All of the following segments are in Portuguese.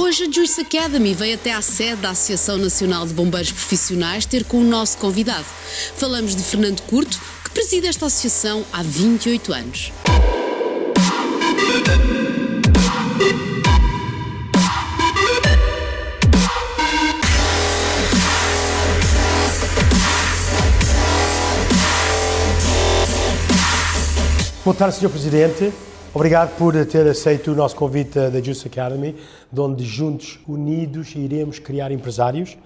Hoje a Juice Academy veio até à sede da Associação Nacional de Bombeiros Profissionais ter com o nosso convidado. Falamos de Fernando Curto, que preside esta associação há 28 anos. Boa tarde, Sr. Presidente. Obrigado por ter aceito o nosso convite da Juice Academy, de onde juntos, unidos, iremos criar empresários.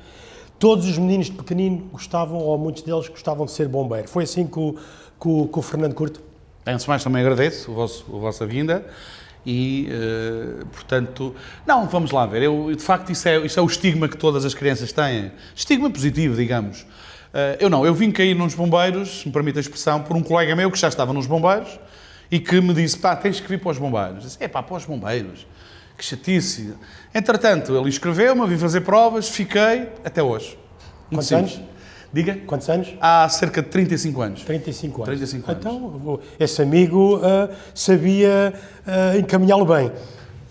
Todos os meninos de pequenino gostavam, ou muitos deles gostavam de ser bombeiro. Foi assim com, com, com o Fernando Curto? Antes de mais, também agradeço o vosso, a vossa vinda e, eh, portanto, não, vamos lá ver. Eu, de facto, isso é, isso é o estigma que todas as crianças têm. Estigma positivo, digamos. Eh, eu não, eu vim cair nos bombeiros, se me permite a expressão, por um colega meu que já estava nos bombeiros e que me disse, pá, tens que vir para os bombeiros. Eu disse, é pá, para os bombeiros. Que chatice. Entretanto, ele inscreveu-me, vim fazer provas, fiquei até hoje. Muito Quantos simples. anos? Diga? Quantos anos? Há cerca de 35 anos. 35 anos. 35 anos. Então, esse amigo ah, sabia ah, encaminhá-lo bem.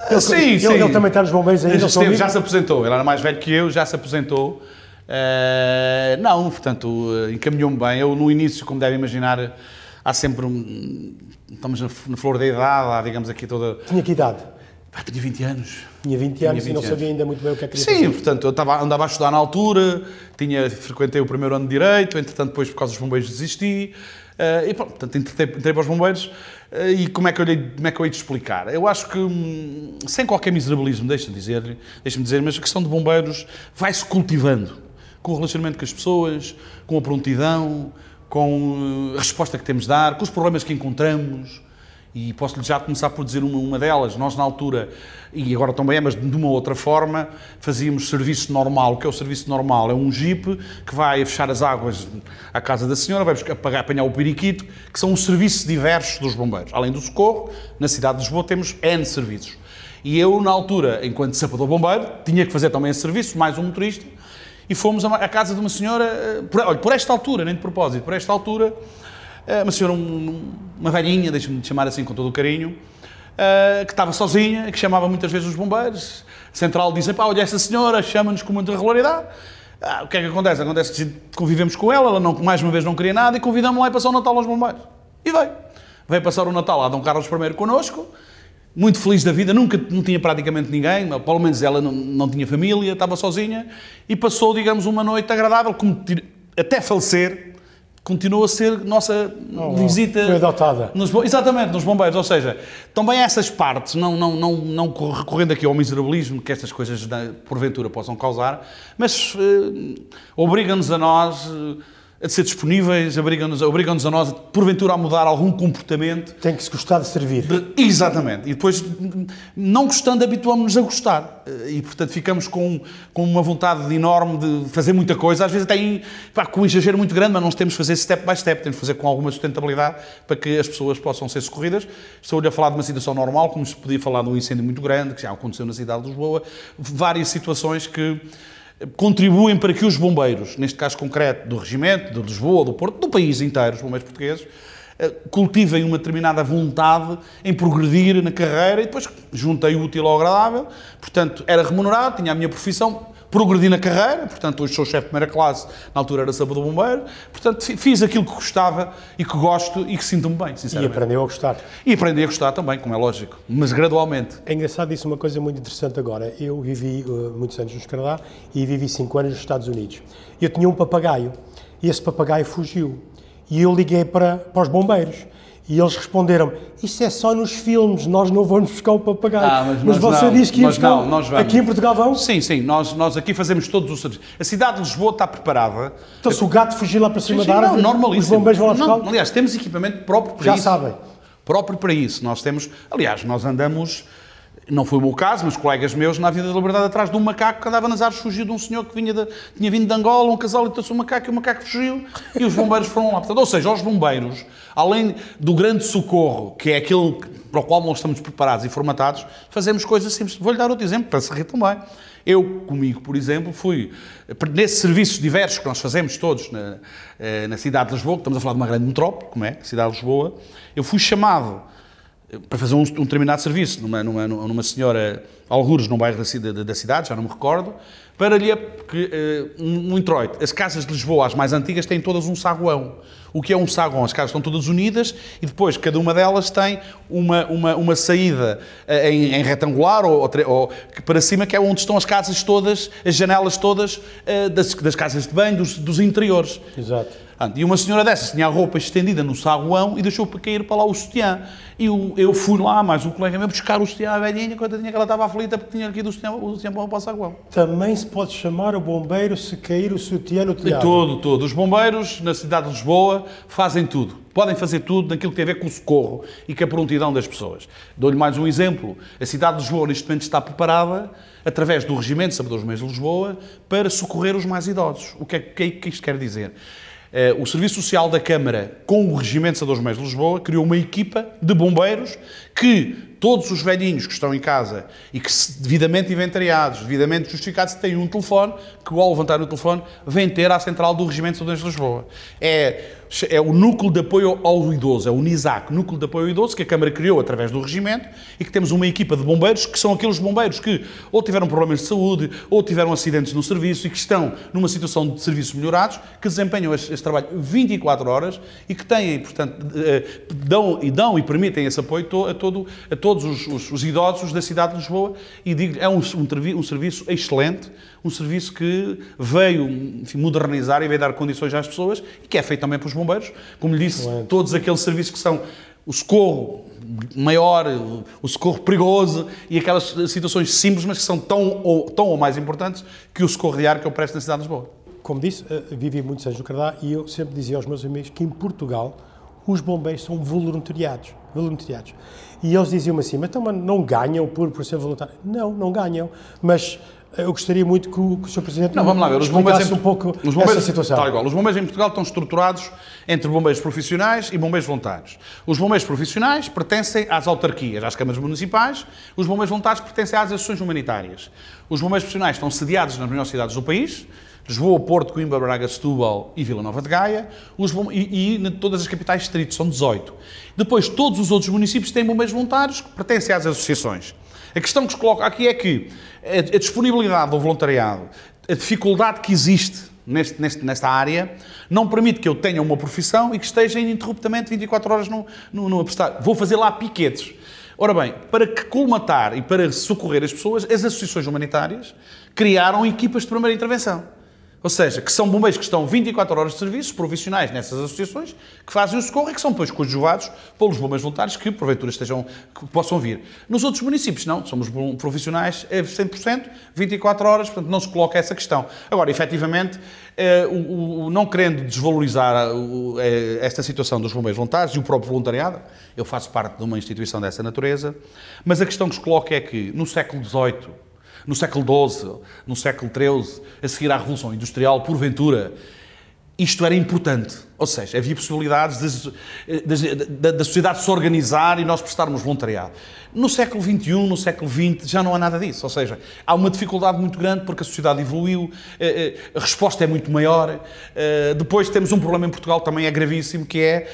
Ele, sim, ele, sim. ele também está nos bombeiros ainda, Já, já se aposentou, ele era mais velho que eu, já se aposentou. Eh, não, portanto, encaminhou-me bem. Eu, no início, como devem imaginar, há sempre um. Estamos na, na flor da idade, há, digamos aqui toda. Tinha que idade? Pá, tinha 20 anos. Tinha 20 Tinha anos e 20 não sabia anos. ainda muito bem o que é que queria Sim, fazer. portanto, eu estava, andava a estudar na altura, tinha, frequentei o primeiro ano de Direito, entretanto, depois, por causa dos bombeiros, desisti. eh, e pronto, portanto, entrei, entrei para os bombeiros. eh, e como é, que eu lhe, como é que eu hei de explicar? Eu acho que, hum, sem qualquer miserabilismo, deixa-me dizer, deixa dizer, mas a questão de bombeiros vai-se cultivando com o relacionamento com as pessoas, com a prontidão, com eh, a resposta que temos de dar, com os problemas que encontramos. E posso-lhe já começar por dizer uma, uma delas. Nós, na altura, e agora também é, mas de uma outra forma, fazíamos serviço normal. O que é o serviço normal? É um jeep que vai fechar as águas à casa da senhora, vai buscar- apanhar o periquito, que são os serviços diversos dos bombeiros. Além do socorro, na cidade de Lisboa temos N serviços. E eu, na altura, enquanto sapador bombeiro, tinha que fazer também esse serviço, mais um motorista, e fomos à casa de uma senhora, eh, por, olha, por esta altura, nem de propósito, por esta altura, eh, uma senhora, um- uma velhinha, deixa-me chamar assim com todo o carinho, eh, que estava sozinha, que chamava muitas vezes os bombeiros. Central dizem, pá, olha, essa senhora chama-nos com muita regularidade. Ah, o que é que acontece? Acontece que convivemos com ela, ela não, mais uma vez não queria nada e convidamos-la a passar o Natal aos bombeiros. E veio. Veio passar o Natal a Dom Carlos I connosco, muito feliz da vida, nunca não tinha praticamente ninguém, mas pelo menos ela não, não tinha família, estava sozinha, e passou, digamos, uma noite agradável, até falecer, continuou a ser nossa Oh, visita. foi adotada. Nos exatamente, nos bombeiros. Ou seja, também essas partes, não, não, não, não recorrendo aqui ao miserabilismo que estas coisas porventura possam causar, mas eh, obrigam-nos a nós eh, a ser disponíveis, obrigam-nos obrigam a nós, porventura, a mudar algum comportamento. Tem que se gostar de servir. De- exatamente. E depois, não gostando, habituamos-nos a gostar. E, portanto, ficamos com, com uma vontade enorme de fazer muita coisa. Às vezes até em- pá, com um exagero muito grande, mas não temos de fazer step by step. Temos de fazer com alguma sustentabilidade para que as pessoas possam ser socorridas. Estou-lhe a falar de uma situação normal, como se podia falar de um incêndio muito grande, que já aconteceu na cidade de Lisboa. Várias situações que contribuem para que os bombeiros, neste caso concreto do Regimento, de Lisboa, do Porto, do país inteiro, os bombeiros portugueses, eh, cultivem uma determinada vontade em progredir na carreira e depois juntei o útil ao agradável. Portanto, era remunerado, tinha a minha profissão, progredi na carreira, portanto, hoje sou chefe de primeira classe, na altura era sábado bombeiro. Portanto, fi- fiz aquilo que gostava e que gosto e que sinto-me bem, E sinceramente. aprendeu a gostar. E aprendi a gostar também, como é lógico, mas gradualmente. É engraçado isso, uma coisa muito interessante agora. Eu vivi uh, muitos anos no Canadá e vivi 5 anos nos Estados Unidos. Eu tinha um papagaio e esse papagaio fugiu. E eu liguei para, para os bombeiros e eles responderam isso é só nos filmes, nós não vamos buscar o papagaio. Ah, mas nós você não, diz que ia buscar. não, nós vamos. Aqui em Portugal vão? Sim, sim, nós, nós aqui fazemos todos os serviços. A cidade de Lisboa está preparada. Então se o gato fugir lá para cima Sim, da não, árvore, normalíssimo. os bombeiros vão lá Não, buscar. aliás, temos equipamento próprio para Já isso. sabem. Próprio para isso. Nós temos, aliás, nós andamos, não foi o meu caso, mas colegas meus na Vida da Liberdade atrás de um macaco que andava nas árvores, fugiu de um senhor que vinha de, tinha vindo de Angola, um casal e trouxe um macaco e o macaco fugiu e os bombeiros foram lá. Portanto, ou seja, os bombeiros, além do grande socorro, que é aquele para o qual nós estamos preparados e formatados, fazemos coisas simples. Vou-lhe dar outro exemplo para se rir também. Eu, comigo, por exemplo, fui, nesses serviços diversos que nós fazemos todos na, eh, na cidade de Lisboa, que estamos a falar de uma grande metrópole, como é, a cidade de Lisboa, eu fui chamado para fazer um, um determinado serviço numa, numa, numa senhora, algures num bairro da, da, da cidade, já não me recordo, para lhe, que, uh, um, introito. As casas de Lisboa, as mais antigas, têm todas um saguão. O que é um saguão? As casas estão todas unidas e depois cada uma delas tem uma, uma, uma saída uh, em, em, retangular ou, ou, ou, para cima, que é onde estão as casas todas, as janelas todas uh, das, das, casas de banho, dos, dos interiores. Exato. E uma senhora dessas tinha a roupa estendida no saguão e deixou para cair para lá o sutiã. E eu, eu fui lá, mais um colega meu, buscar o sutiã à velhinha, quando tinha que ela estava aflita porque tinha aqui o sutiã, o sutiã para o saguão. Também se pode chamar o bombeiro se cair o sutiã no telhado? Tudo, tudo. Os bombeiros na cidade de Lisboa fazem tudo. Podem fazer tudo naquilo que tem a ver com o socorro e com a prontidão das pessoas. Dou-lhe mais um exemplo. A cidade de Lisboa neste momento está preparada através do Regimento de Sabedores Meios de Lisboa para socorrer os mais idosos. O que é que isto quer dizer? Eh, o Serviço Social da Câmara, com o Regimento de Sadores Meios de Lisboa, criou uma equipa de bombeiros que todos os velhinhos que estão em casa e que, devidamente inventariados, devidamente justificados, têm um telefone, que ao levantar o telefone, vêm ter à central do Regimento de Sadores de Lisboa. É é o núcleo de apoio ao idoso, é o NISAC, núcleo de apoio ao idoso, que a Câmara criou através do regimento e que temos uma equipa de bombeiros que são aqueles bombeiros que ou tiveram problemas de saúde ou tiveram acidentes no serviço e que estão numa situação de serviços melhorados, que desempenham este, este trabalho 24 horas e que têm, portanto, eh, dão e dão e permitem esse apoio a, todo, a todos os, os, os idosos da cidade de Lisboa e digo é um, um, um serviço excelente, um serviço que veio enfim, modernizar e veio dar condições às pessoas e que é feito também pelos bombeiros. Como lhe disse, Excelente. todos aqueles serviços que são o socorro maior, o socorro perigoso e aquelas situações simples, mas que são tão ou, tão ou mais importantes que o socorro diário que eu presto na cidade de Lisboa. Como disse, eh, vivi muitos anos no Canadá e eu sempre dizia aos meus amigos que em Portugal os bombeiros são voluntariados. voluntariados. E eles diziam-me assim, mas então não ganham por, por ser voluntário? Não, não ganham, mas eu gostaria muito que o, que o Sr. Presidente não, vamos lá ver, os bombeiros em, um pouco os bombeiros, essa situação. Tal igual. Os bombeiros em Portugal estão estruturados entre bombeiros profissionais e bombeiros voluntários. Os bombeiros profissionais pertencem às autarquias, às câmaras municipais. Os bombeiros voluntários pertencem às associações humanitárias. Os bombeiros profissionais estão sediados nas melhores cidades do país, Lisboa, Porto, Coimbra, Braga, Setúbal e Vila Nova de Gaia, os, e, e todas as capitais distritos, são 18. Depois, todos os outros municípios têm bombeiros voluntários que pertencem às associações. A questão que se coloca aqui é que a, disponibilidade do voluntariado, a dificuldade que existe neste, neste, nesta área, não permite que eu tenha uma profissão e que esteja ininterruptamente 24 horas no, no, no Vou fazer lá piquetes. Ora bem, para que colmatar e para socorrer as pessoas, as associações humanitárias criaram equipas de primeira intervenção. Ou seja, que são bombeiros que estão 24 horas de serviço, profissionais nessas associações, que fazem o socorro e que são depois coadjuvados pelos bombeiros voluntários que, porventura, estejam, que possam vir. Nos outros municípios, não. Somos profissionais a 100%, 24 horas, portanto, não se coloca essa questão. Agora, efetivamente, eh, o, o, não querendo desvalorizar o, eh, esta situação dos bombeiros voluntários e o próprio voluntariado, eu faço parte de uma instituição dessa natureza, mas a questão que se coloca é que, no século XVIII, no século XII, no século XIII, a seguir à Revolução Industrial, porventura, isto era importante. Ou seja, havia possibilidades da, da sociedade se organizar e nós prestarmos voluntariado. No século XXI, no século XX, já não há nada disso. Ou seja, há uma dificuldade muito grande porque a sociedade evoluiu, eh, eh, a resposta é muito maior. Eh, depois temos um problema em Portugal também é gravíssimo, que é,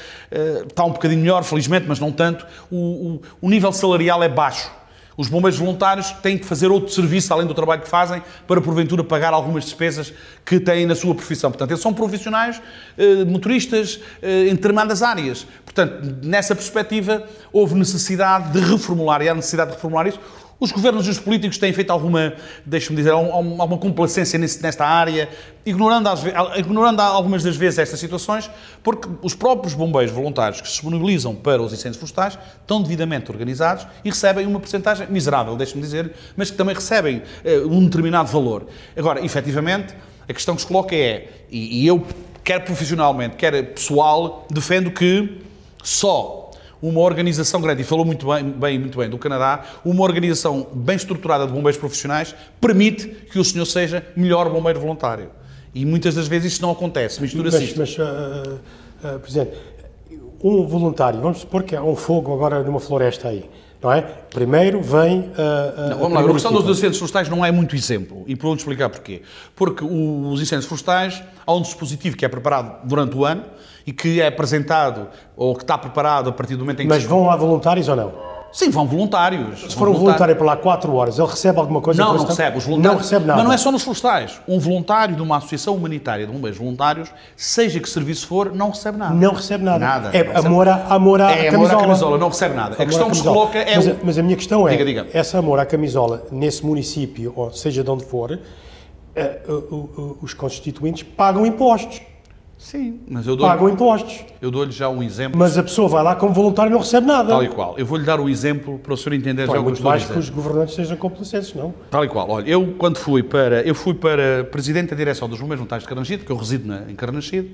está um bocadinho melhor, felizmente, mas não tanto, o, o, o nível salarial é baixo. Os bombeiros voluntários têm que fazer outro serviço, além do trabalho que fazem, para porventura pagar algumas despesas que têm na sua profissão. Portanto, eles são profissionais, eh, motoristas eh, em determinadas áreas. Portanto, nessa perspectiva, houve necessidade de reformular, e há necessidade de reformular isso. Os governos e os políticos têm feito alguma, deixe-me dizer, alguma complacência nesta área, ignorando, ignorando algumas das vezes estas situações, porque os próprios bombeiros voluntários que se disponibilizam para os incêndios florestais estão devidamente organizados e recebem uma porcentagem miserável, deixe-me dizer, mas que também recebem uh, um determinado valor. Agora, efetivamente, a questão que se coloca é, e, e eu, quer profissionalmente, quer pessoal, defendo que só uma organização grande, e falou muito bem, bem, muito bem do Canadá, uma organização bem estruturada de bombeiros profissionais permite que o senhor seja melhor bombeiro voluntário. E muitas das vezes isso não acontece, mistura-se Mas, mas uh, uh, Presidente, um voluntário, vamos supor que há um fogo agora numa floresta aí, não é? Primeiro vem uh, não, Vamos lá, a questão dos incêndios florestais não é muito exemplo, e vou explicar porquê. Porque os incêndios florestais, há um dispositivo que é preparado durante o ano, e que é apresentado ou que está preparado a partir do momento em que... Mas vão lá voluntários ou não? Sim, vão voluntários. Se for um voluntário para lá 4 horas, ele recebe alguma coisa? Não, não tempo? recebe. Os voluntários, Não recebe nada. Mas não é só nos florestais. Um voluntário de uma associação humanitária de bombeiros voluntários, seja que serviço for, não recebe nada. Não recebe nada. Nada. É recebe- amor, à, amor à É amor camisola. à camisola, não recebe nada. A Amor questão à que se coloca é Mas, a- mas a minha questão é, Diga, diga. essa amor à camisola, nesse município, ou seja de onde for, eh, o- o- os constituintes pagam impostos. Sim, mas eu dou- Pagam impostos. eu dou-lhe já um exemplo. Mas a pessoa vai lá como voluntário e não recebe nada. Tal e qual. Eu vou-lhe dar o exemplo para o senhor entender Pô, já é o que estou a mais que os governantes sejam complacentes, não? Tal e qual. Olha, eu quando fui para, eu fui para presidente da direção dos bombeiros voluntários de Carnaxide, que eu resido na, em Carnaxide,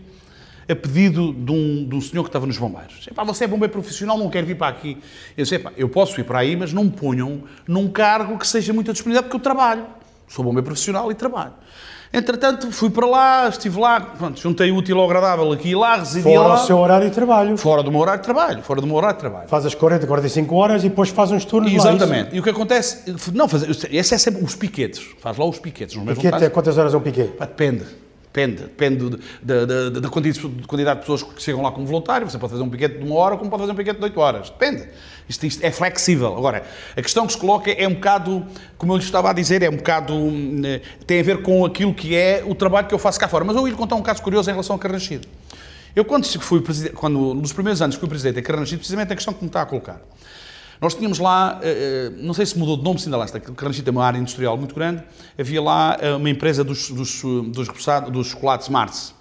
a pedido de um, de um senhor que estava nos bombeiros. Epá, você é bombeiro profissional, não quer vir para aqui. Eu disse, epá, eu posso ir para aí, mas não me ponham num cargo que seja muito disponibilidade, porque eu trabalho. Sou bombeiro profissional e trabalho. Entretanto, fui para lá, estive lá, pronto, juntei o útil ao agradável aqui e lá, residi Fora lá. o seu horário de trabalho. Fora do meu horário de trabalho, fora do meu horário de trabalho. Faz as 40, 45 horas e depois faz uns turnos lá. Exatamente. E o que acontece, não, fazer, esse é sempre os piquetes. Faz lá os piquetes. Meus Piquete é quantas horas é um piquete? Depende. Depende. Depende da, da, da, da quantidade de pessoas que chegam lá como voluntário. Você pode fazer um piquete de uma hora, como pode fazer um piquete de oito horas. Depende. Isto, isto é flexível. Agora, a questão que se coloca é um bocado, como eu lhe estava a dizer, é um bocado. hum, eh, tem a ver com aquilo que é o trabalho que eu faço cá fora. Mas eu ia lhe contar um caso curioso em relação a Carnaxide. Eu, quando fui quando, nos primeiros anos que fui presidente em Carnaxide, precisamente a questão que me está a colocar. Nós tínhamos lá, eh, eh, não sei se mudou de nome, se ainda lá está, Carnaxide tem uma área industrial muito grande, havia lá eh, uma empresa dos, dos, dos, dos chocolates Mars,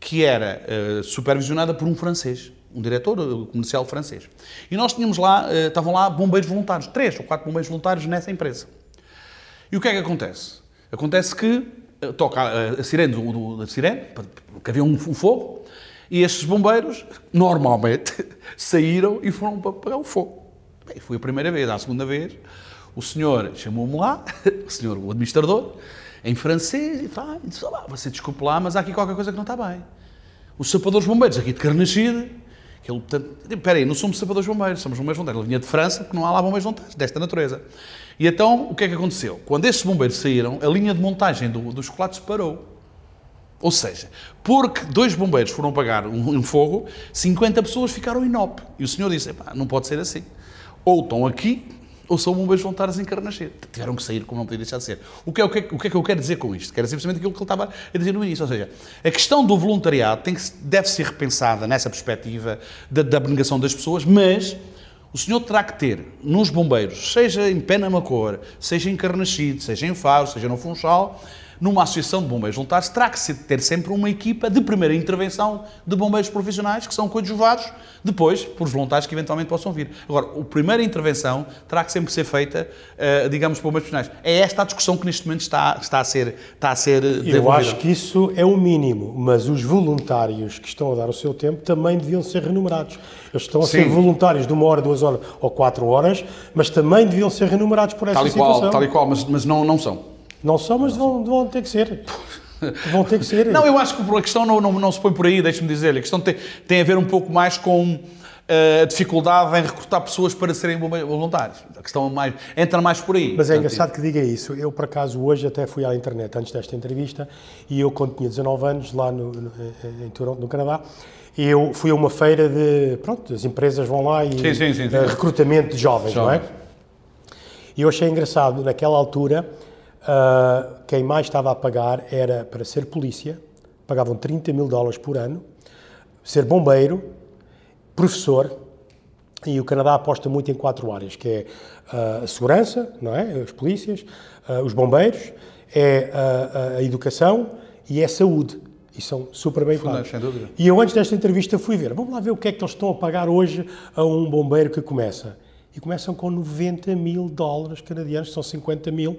que era supervisionada por um francês, um diretor comercial francês. E nós tínhamos lá, estavam lá bombeiros voluntários, três ou quatro bombeiros voluntários nessa empresa. E o que é que acontece? Acontece que toca a, a sirene, do, da sirene, porque havia um, um fogo, e estes bombeiros, normalmente, saíram e foram para apagar o fogo. Bem, foi a primeira vez. À segunda vez, o senhor chamou-me lá, o senhor, o administrador, em francês, e disse, "Olá, você desculpe lá, mas há aqui qualquer coisa que não está bem. Os sapadores bombeiros aqui de Carnaxide, que ele, portanto, espera aí, não somos sapadores bombeiros, somos bombeiros voluntários. Ele vinha de França, porque não há lá bombeiros voluntários, desta natureza. E então, o que é que aconteceu? Quando estes bombeiros saíram, a linha de montagem do, chocolates parou. Ou seja, porque dois bombeiros foram apagar um, um fogo, 50 pessoas ficaram inop. E o senhor disse, "Epá, não pode ser assim. Ou estão aqui, ou são bombeiros voluntários em Carnaxide. Tiveram que sair, como não podia deixar de ser. O que, é, o, que é, o que é que eu quero dizer com isto? Quero simplesmente aquilo que ele estava a dizer no início. Ou seja, a questão do voluntariado tem que, deve ser repensada nessa perspectiva da, da abnegação das pessoas, mas o senhor terá que ter nos bombeiros, seja em Penamacor, seja em Carnaxide, seja em Faro, seja no Funchal, numa associação de bombeiros voluntários, terá que ser- ter sempre uma equipa de primeira intervenção de bombeiros profissionais que são coadjuvados depois por voluntários que eventualmente possam vir. Agora, a primeira intervenção terá que sempre ser feita, eh, digamos, por bombeiros profissionais. É esta a discussão que neste momento está, está, a, ser, está a ser Eu acho que isso é o mínimo, mas os voluntários que estão a dar o seu tempo também deviam ser remunerados. Eles estão a ser Sim. voluntários de uma hora, duas horas ou quatro horas, mas também deviam ser remunerados por essa Tal e situação. qual, tal e qual, mas, mas não, não são. Não são, mas vão, vão ter que ser. Vão ter que ser. Não, eu acho que a questão não, não, não se põe por aí, deixe-me dizer-lhe. A questão tem, tem a ver um pouco mais com eh, a dificuldade em recrutar pessoas para serem voluntários. A questão é mais, entra mais por aí. Mas é Portanto, engraçado que diga isso. Eu, por acaso, hoje até fui à internet antes desta entrevista e eu, quando tinha 19 anos, lá no, no- em Toronto, no Canadá, eu fui a uma feira de. Pronto, as empresas vão lá e. Sim, sim, sim, eh, recrutamento de jovens, não é? Jovens. E eu achei engraçado, naquela altura, ah, quem mais estava a pagar era para ser polícia, pagavam 30 mil dólares por ano, ser bombeiro, professor, e o Canadá aposta muito em quatro áreas, que é ah, a segurança, não é? Os polícias, ah, os bombeiros, é a, a educação e é a saúde. E são super bem pagos. sem dúvida. E eu, antes desta entrevista, fui ver. Vamos lá ver o que é que eles estão a pagar hoje a um bombeiro que começa. E começam com 90 mil dólares canadianos, são 50 mil,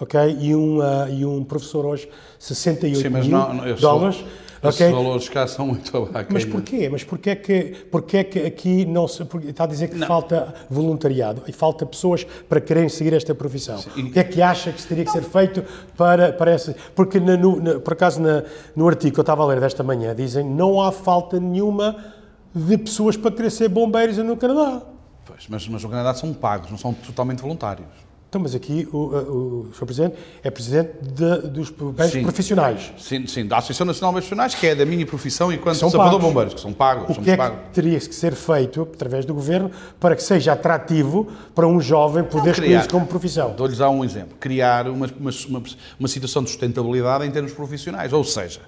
ok? E um, ah, e um professor hoje, 68 Sim, mas mil não, não, esses dólares. Esses ok? valores cá são muito abaixo. Mas porquê? Mas porquê é que, porquê é que aqui não se... Está a dizer que falta voluntariado e falta pessoas para quererem seguir esta profissão. e- O que é que acha que teria que ser feito para, para essa... Porque, na- no, por acaso, na- no artigo que eu estava a ler desta manhã, dizem não há falta nenhuma de pessoas para querer ser bombeiros no Canadá. Pois, mas, mas no Canadá são pagos, não são totalmente voluntários. Então, mas aqui o, o, o Sr. Presidente é Presidente de, dos bombeiros Sim. profissionais. Sim, sim, da Associação Nacional de Profissionais, que é da minha profissão enquanto São sapador bombeiros, que são pagos, O que é pagos. que teria que ser feito através do Governo para que seja atrativo para um jovem poder escolher isso como profissão? Dou-lhes um exemplo. Criar uma, uma, uma, uma situação de sustentabilidade em termos profissionais. Ou seja,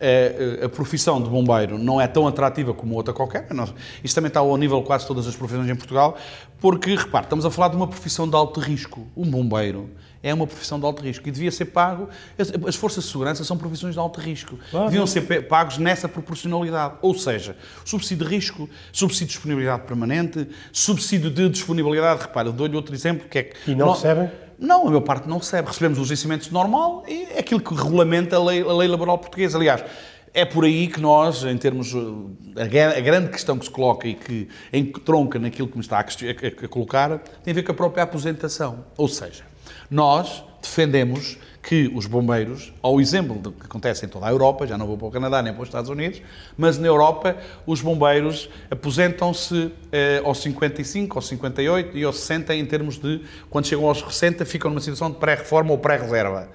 a, a profissão de bombeiro não é tão atrativa como outra qualquer. Nós, isto também está ao nível de quase todas as profissões em Portugal, porque, repare, estamos a falar de uma profissão de alto risco. Um bombeiro é uma profissão de alto risco e devia ser pago. As, as forças de segurança são profissões de alto risco. Claro. Deviam ser pagos nessa proporcionalidade. Ou seja, subsídio de risco, subsídio de disponibilidade permanente, subsídio de disponibilidade. Repare, eu dou-lhe outro exemplo que é que. E não nó- recebem? Não, a minha parte não recebe. Recebemos os licenciamentos normal e é aquilo que regulamenta a lei, a lei laboral portuguesa. Aliás, é por aí que nós, em termos. uh, A, gra- a grande questão que se coloca e que entronca naquilo que me está a colocar tem a ver com a própria aposentação. Ou seja, nós defendemos que os bombeiros, ao exemplo do que acontece em toda a Europa, já não vou para o Canadá nem para os Estados Unidos, mas na Europa os bombeiros aposentam-se eh, aos 55, aos 58 e aos 60 em termos de, quando chegam aos 60, ficam numa situação de pré-reforma ou pré-reserva.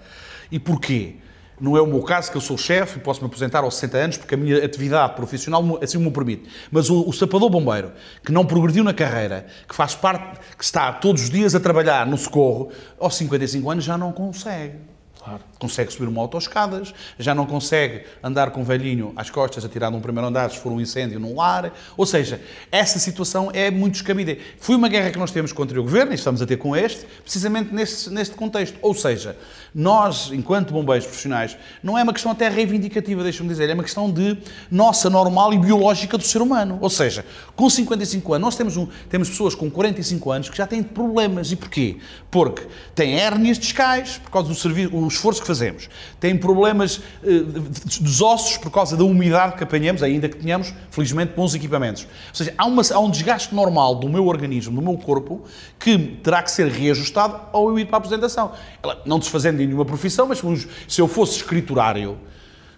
E porquê? Não é o meu caso, que eu sou chefe e posso me aposentar aos 60 anos porque a minha atividade profissional assim me permite. Mas o, o sapador bombeiro, que não progrediu na carreira, que faz parte, que está todos os dias a trabalhar no socorro, aos 55 anos já não consegue. Claro. Consegue subir uma autoescadas, já não consegue andar com um velhinho às costas a tirar de um primeiro andar se for um incêndio num lar. Ou seja, essa situação é muito descabida. Foi uma guerra que nós temos contra o governo, e estamos a ter com este, precisamente neste, neste contexto. Ou seja, nós, enquanto bombeiros profissionais, não é uma questão até reivindicativa, deixa-me dizer, é uma questão de nossa normal e biológica do ser humano. Ou seja, com 55 anos, nós temos, um, temos pessoas com 45 anos que já têm problemas. E porquê? Porque têm hérnias discais, por causa do serviço, esforço que fazemos. Têm problemas eh, dos ossos por causa da umidade que apanhamos, ainda que tenhamos, felizmente, bons equipamentos. Ou seja, há, uma- há um desgaste normal do meu organismo, do meu corpo, que terá que ser reajustado ao eu ir para a aposentação. Ela, Não desfazendo de nenhuma profissão, mas se eu fosse escriturário,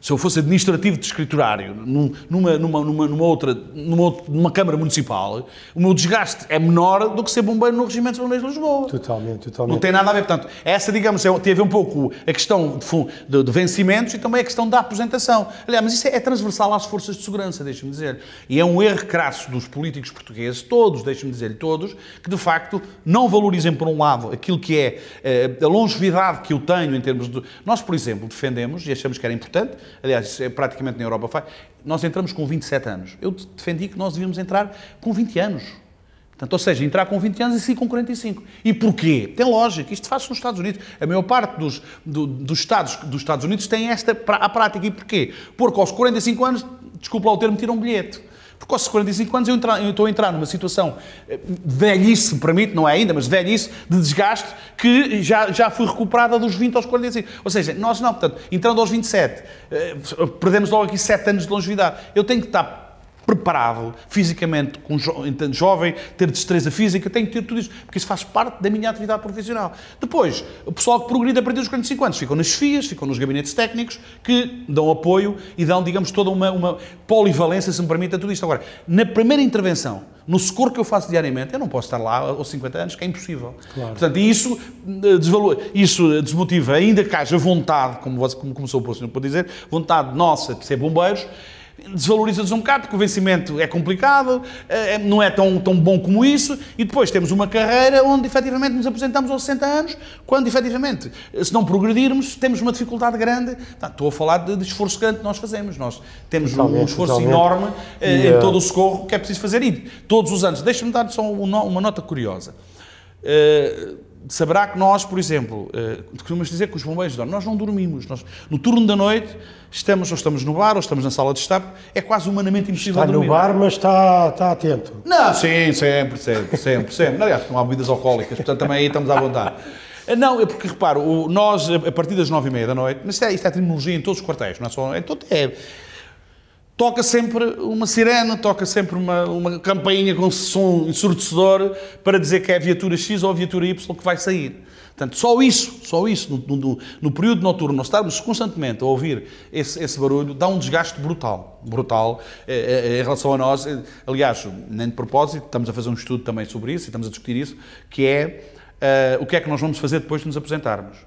se eu fosse administrativo de escriturário num- numa, numa, numa, numa outra, numa, numa Câmara Municipal, o meu desgaste é menor do que ser bombeiro no Regimento de Bombeiros de Lisboa. Totalmente, Não totalmente. tem nada a ver. Portanto, essa, digamos, é, tem a ver um pouco a questão de, de- vencimentos e também a questão da aposentação. Aliás, mas isso é, é transversal às forças de segurança, deixa-me dizer. E é um erro crasso dos políticos portugueses, todos, deixa-me dizer, todos, que de facto não valorizem, por um lado, aquilo que é eh, a longevidade que eu tenho em termos de. Nós, por exemplo, defendemos e achamos que era importante, aliás, é praticamente na Europa faz, nós entramos com 27 anos. Eu defendi que nós devíamos entrar com 20 anos. Portanto, ou seja, entrar com 20 anos e sair com 45. E porquê? Tem lógica. Isto faz-se nos Estados Unidos. A maior parte dos, do- dos, Estados, dos Estados Unidos tem esta a prática. E porquê? Porque aos 45 anos, desculpa lá o termo, tiram um bilhete. Porque aos 45 anos eu, entra- eu estou a entrar numa situação eh, velhice, me permite, não é ainda, mas velhice, de desgaste, que já, já fui recuperada dos 20 aos 45. Ou seja, nós não, portanto, entrando aos 27, eh, perdemos logo aqui 7 anos de longevidade. Eu tenho que estar preparado fisicamente, com jo entanto, jovem, ter destreza física, tenho que ter tudo isso, porque isso faz parte da minha atividade profissional. Depois, o pessoal que progride a partir dos 45 anos ficam nas FIAs, ficam nos gabinetes técnicos, que dão apoio e dão, digamos, toda uma, uma polivalência, se me permite, a tudo isto. Agora, na primeira intervenção, no socorro que eu faço diariamente, eu não posso estar lá aos 50 anos, que é impossível. Claro. Portanto, isso, eh, desvalor, isso desmotiva, ainda que haja vontade, como, você, como começou o senhor por dizer, vontade nossa de ser bombeiros, desvaloriza-nos um bocado, porque o vencimento é complicado, eh, não é tão, tão bom como isso, e depois temos uma carreira onde efetivamente nos apresentamos aos 60 anos, quando efetivamente, se não progredirmos, temos uma dificuldade grande. Portanto, estou a falar de, de esforço grande que nós fazemos. Nós temos um Totalmente, esforço totalmente. enorme eh, E, em eh, todo o socorro que é preciso fazer, e todos os anos. Deixa-me dar só um uma nota curiosa. Eh, saberá que nós, por exemplo, uh, costumamos dizer que os bombeiros dormem. Nós não dormimos. Nós, no turno da noite, estamos, ou estamos no bar, ou estamos na sala de estar, é quase humanamente impossível Está no dormir. bar, mas está, está atento. Não, sim, sempre, sempre, sempre, sempre. Aliás, não há bebidas alcoólicas, portanto também aí estamos à vontade. Não, é porque, reparo, nós, a partir das nove e meia da noite, mas isto é, isto é terminologia em todos os quartéis, não é só... É, todo- é, toca sempre uma sirene, toca sempre uma, uma campainha com som ensurdecedor para dizer que é a viatura X ou a viatura Y que vai sair. Portanto, só isso, só isso, no, no- no período noturno, nós estarmos constantemente a ouvir esse, esse barulho, dá um desgaste brutal, brutal, eh, eh, em relação a nós. Eh, Aliás, nem de propósito, estamos a fazer um estudo também sobre isso, e estamos a discutir isso, que é o que é que nós vamos fazer depois de nos aposentarmos?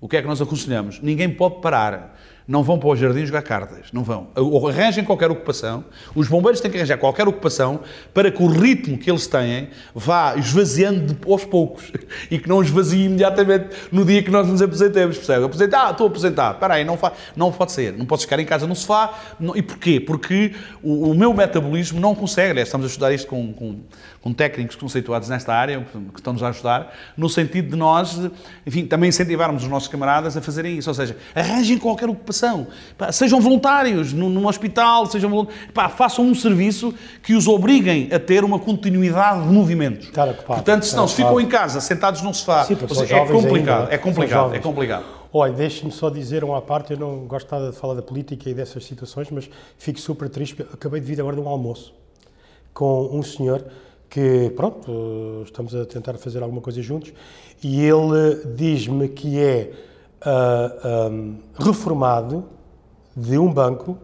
O que é que nós aconselhamos? Ninguém pode parar não vão para o jardim jogar cartas, não vão. Ou arranjem qualquer ocupação, os bombeiros têm que arranjar qualquer ocupação para que o ritmo que eles têm vá esvaziando aos poucos e que não esvazie imediatamente no dia que nós nos aposentemos, percebe? Aposentar, ah, estou aposentado, espera aí, não, não pode ser, não podes ficar em casa no sofá. Não, e porquê? Porque o, o, meu metabolismo não consegue, aliás, estamos a estudar isto com, com, com técnicos conceituados nesta área, que estão-nos a ajudar, no sentido de nós, enfim, também incentivarmos os nossos camaradas a fazerem isso, ou seja, arranjem qualquer ocupação Pá, sejam voluntários num, num hospital, sejam pá, façam um serviço que os obriguem a ter uma continuidade de movimentos. Cara, pá, Portanto, se não, se ficam em casa, sentados num sofá, Sim, seja, é, complicado, ainda, é complicado, é complicado. Olha, deixe-me só dizer uma parte, eu não gosto nada de falar da política e dessas situações, mas fico super triste, acabei de vir agora de um almoço com um senhor que, pronto, estamos a tentar fazer alguma coisa juntos, e ele diz-me que é uh, um, reformado de um banco,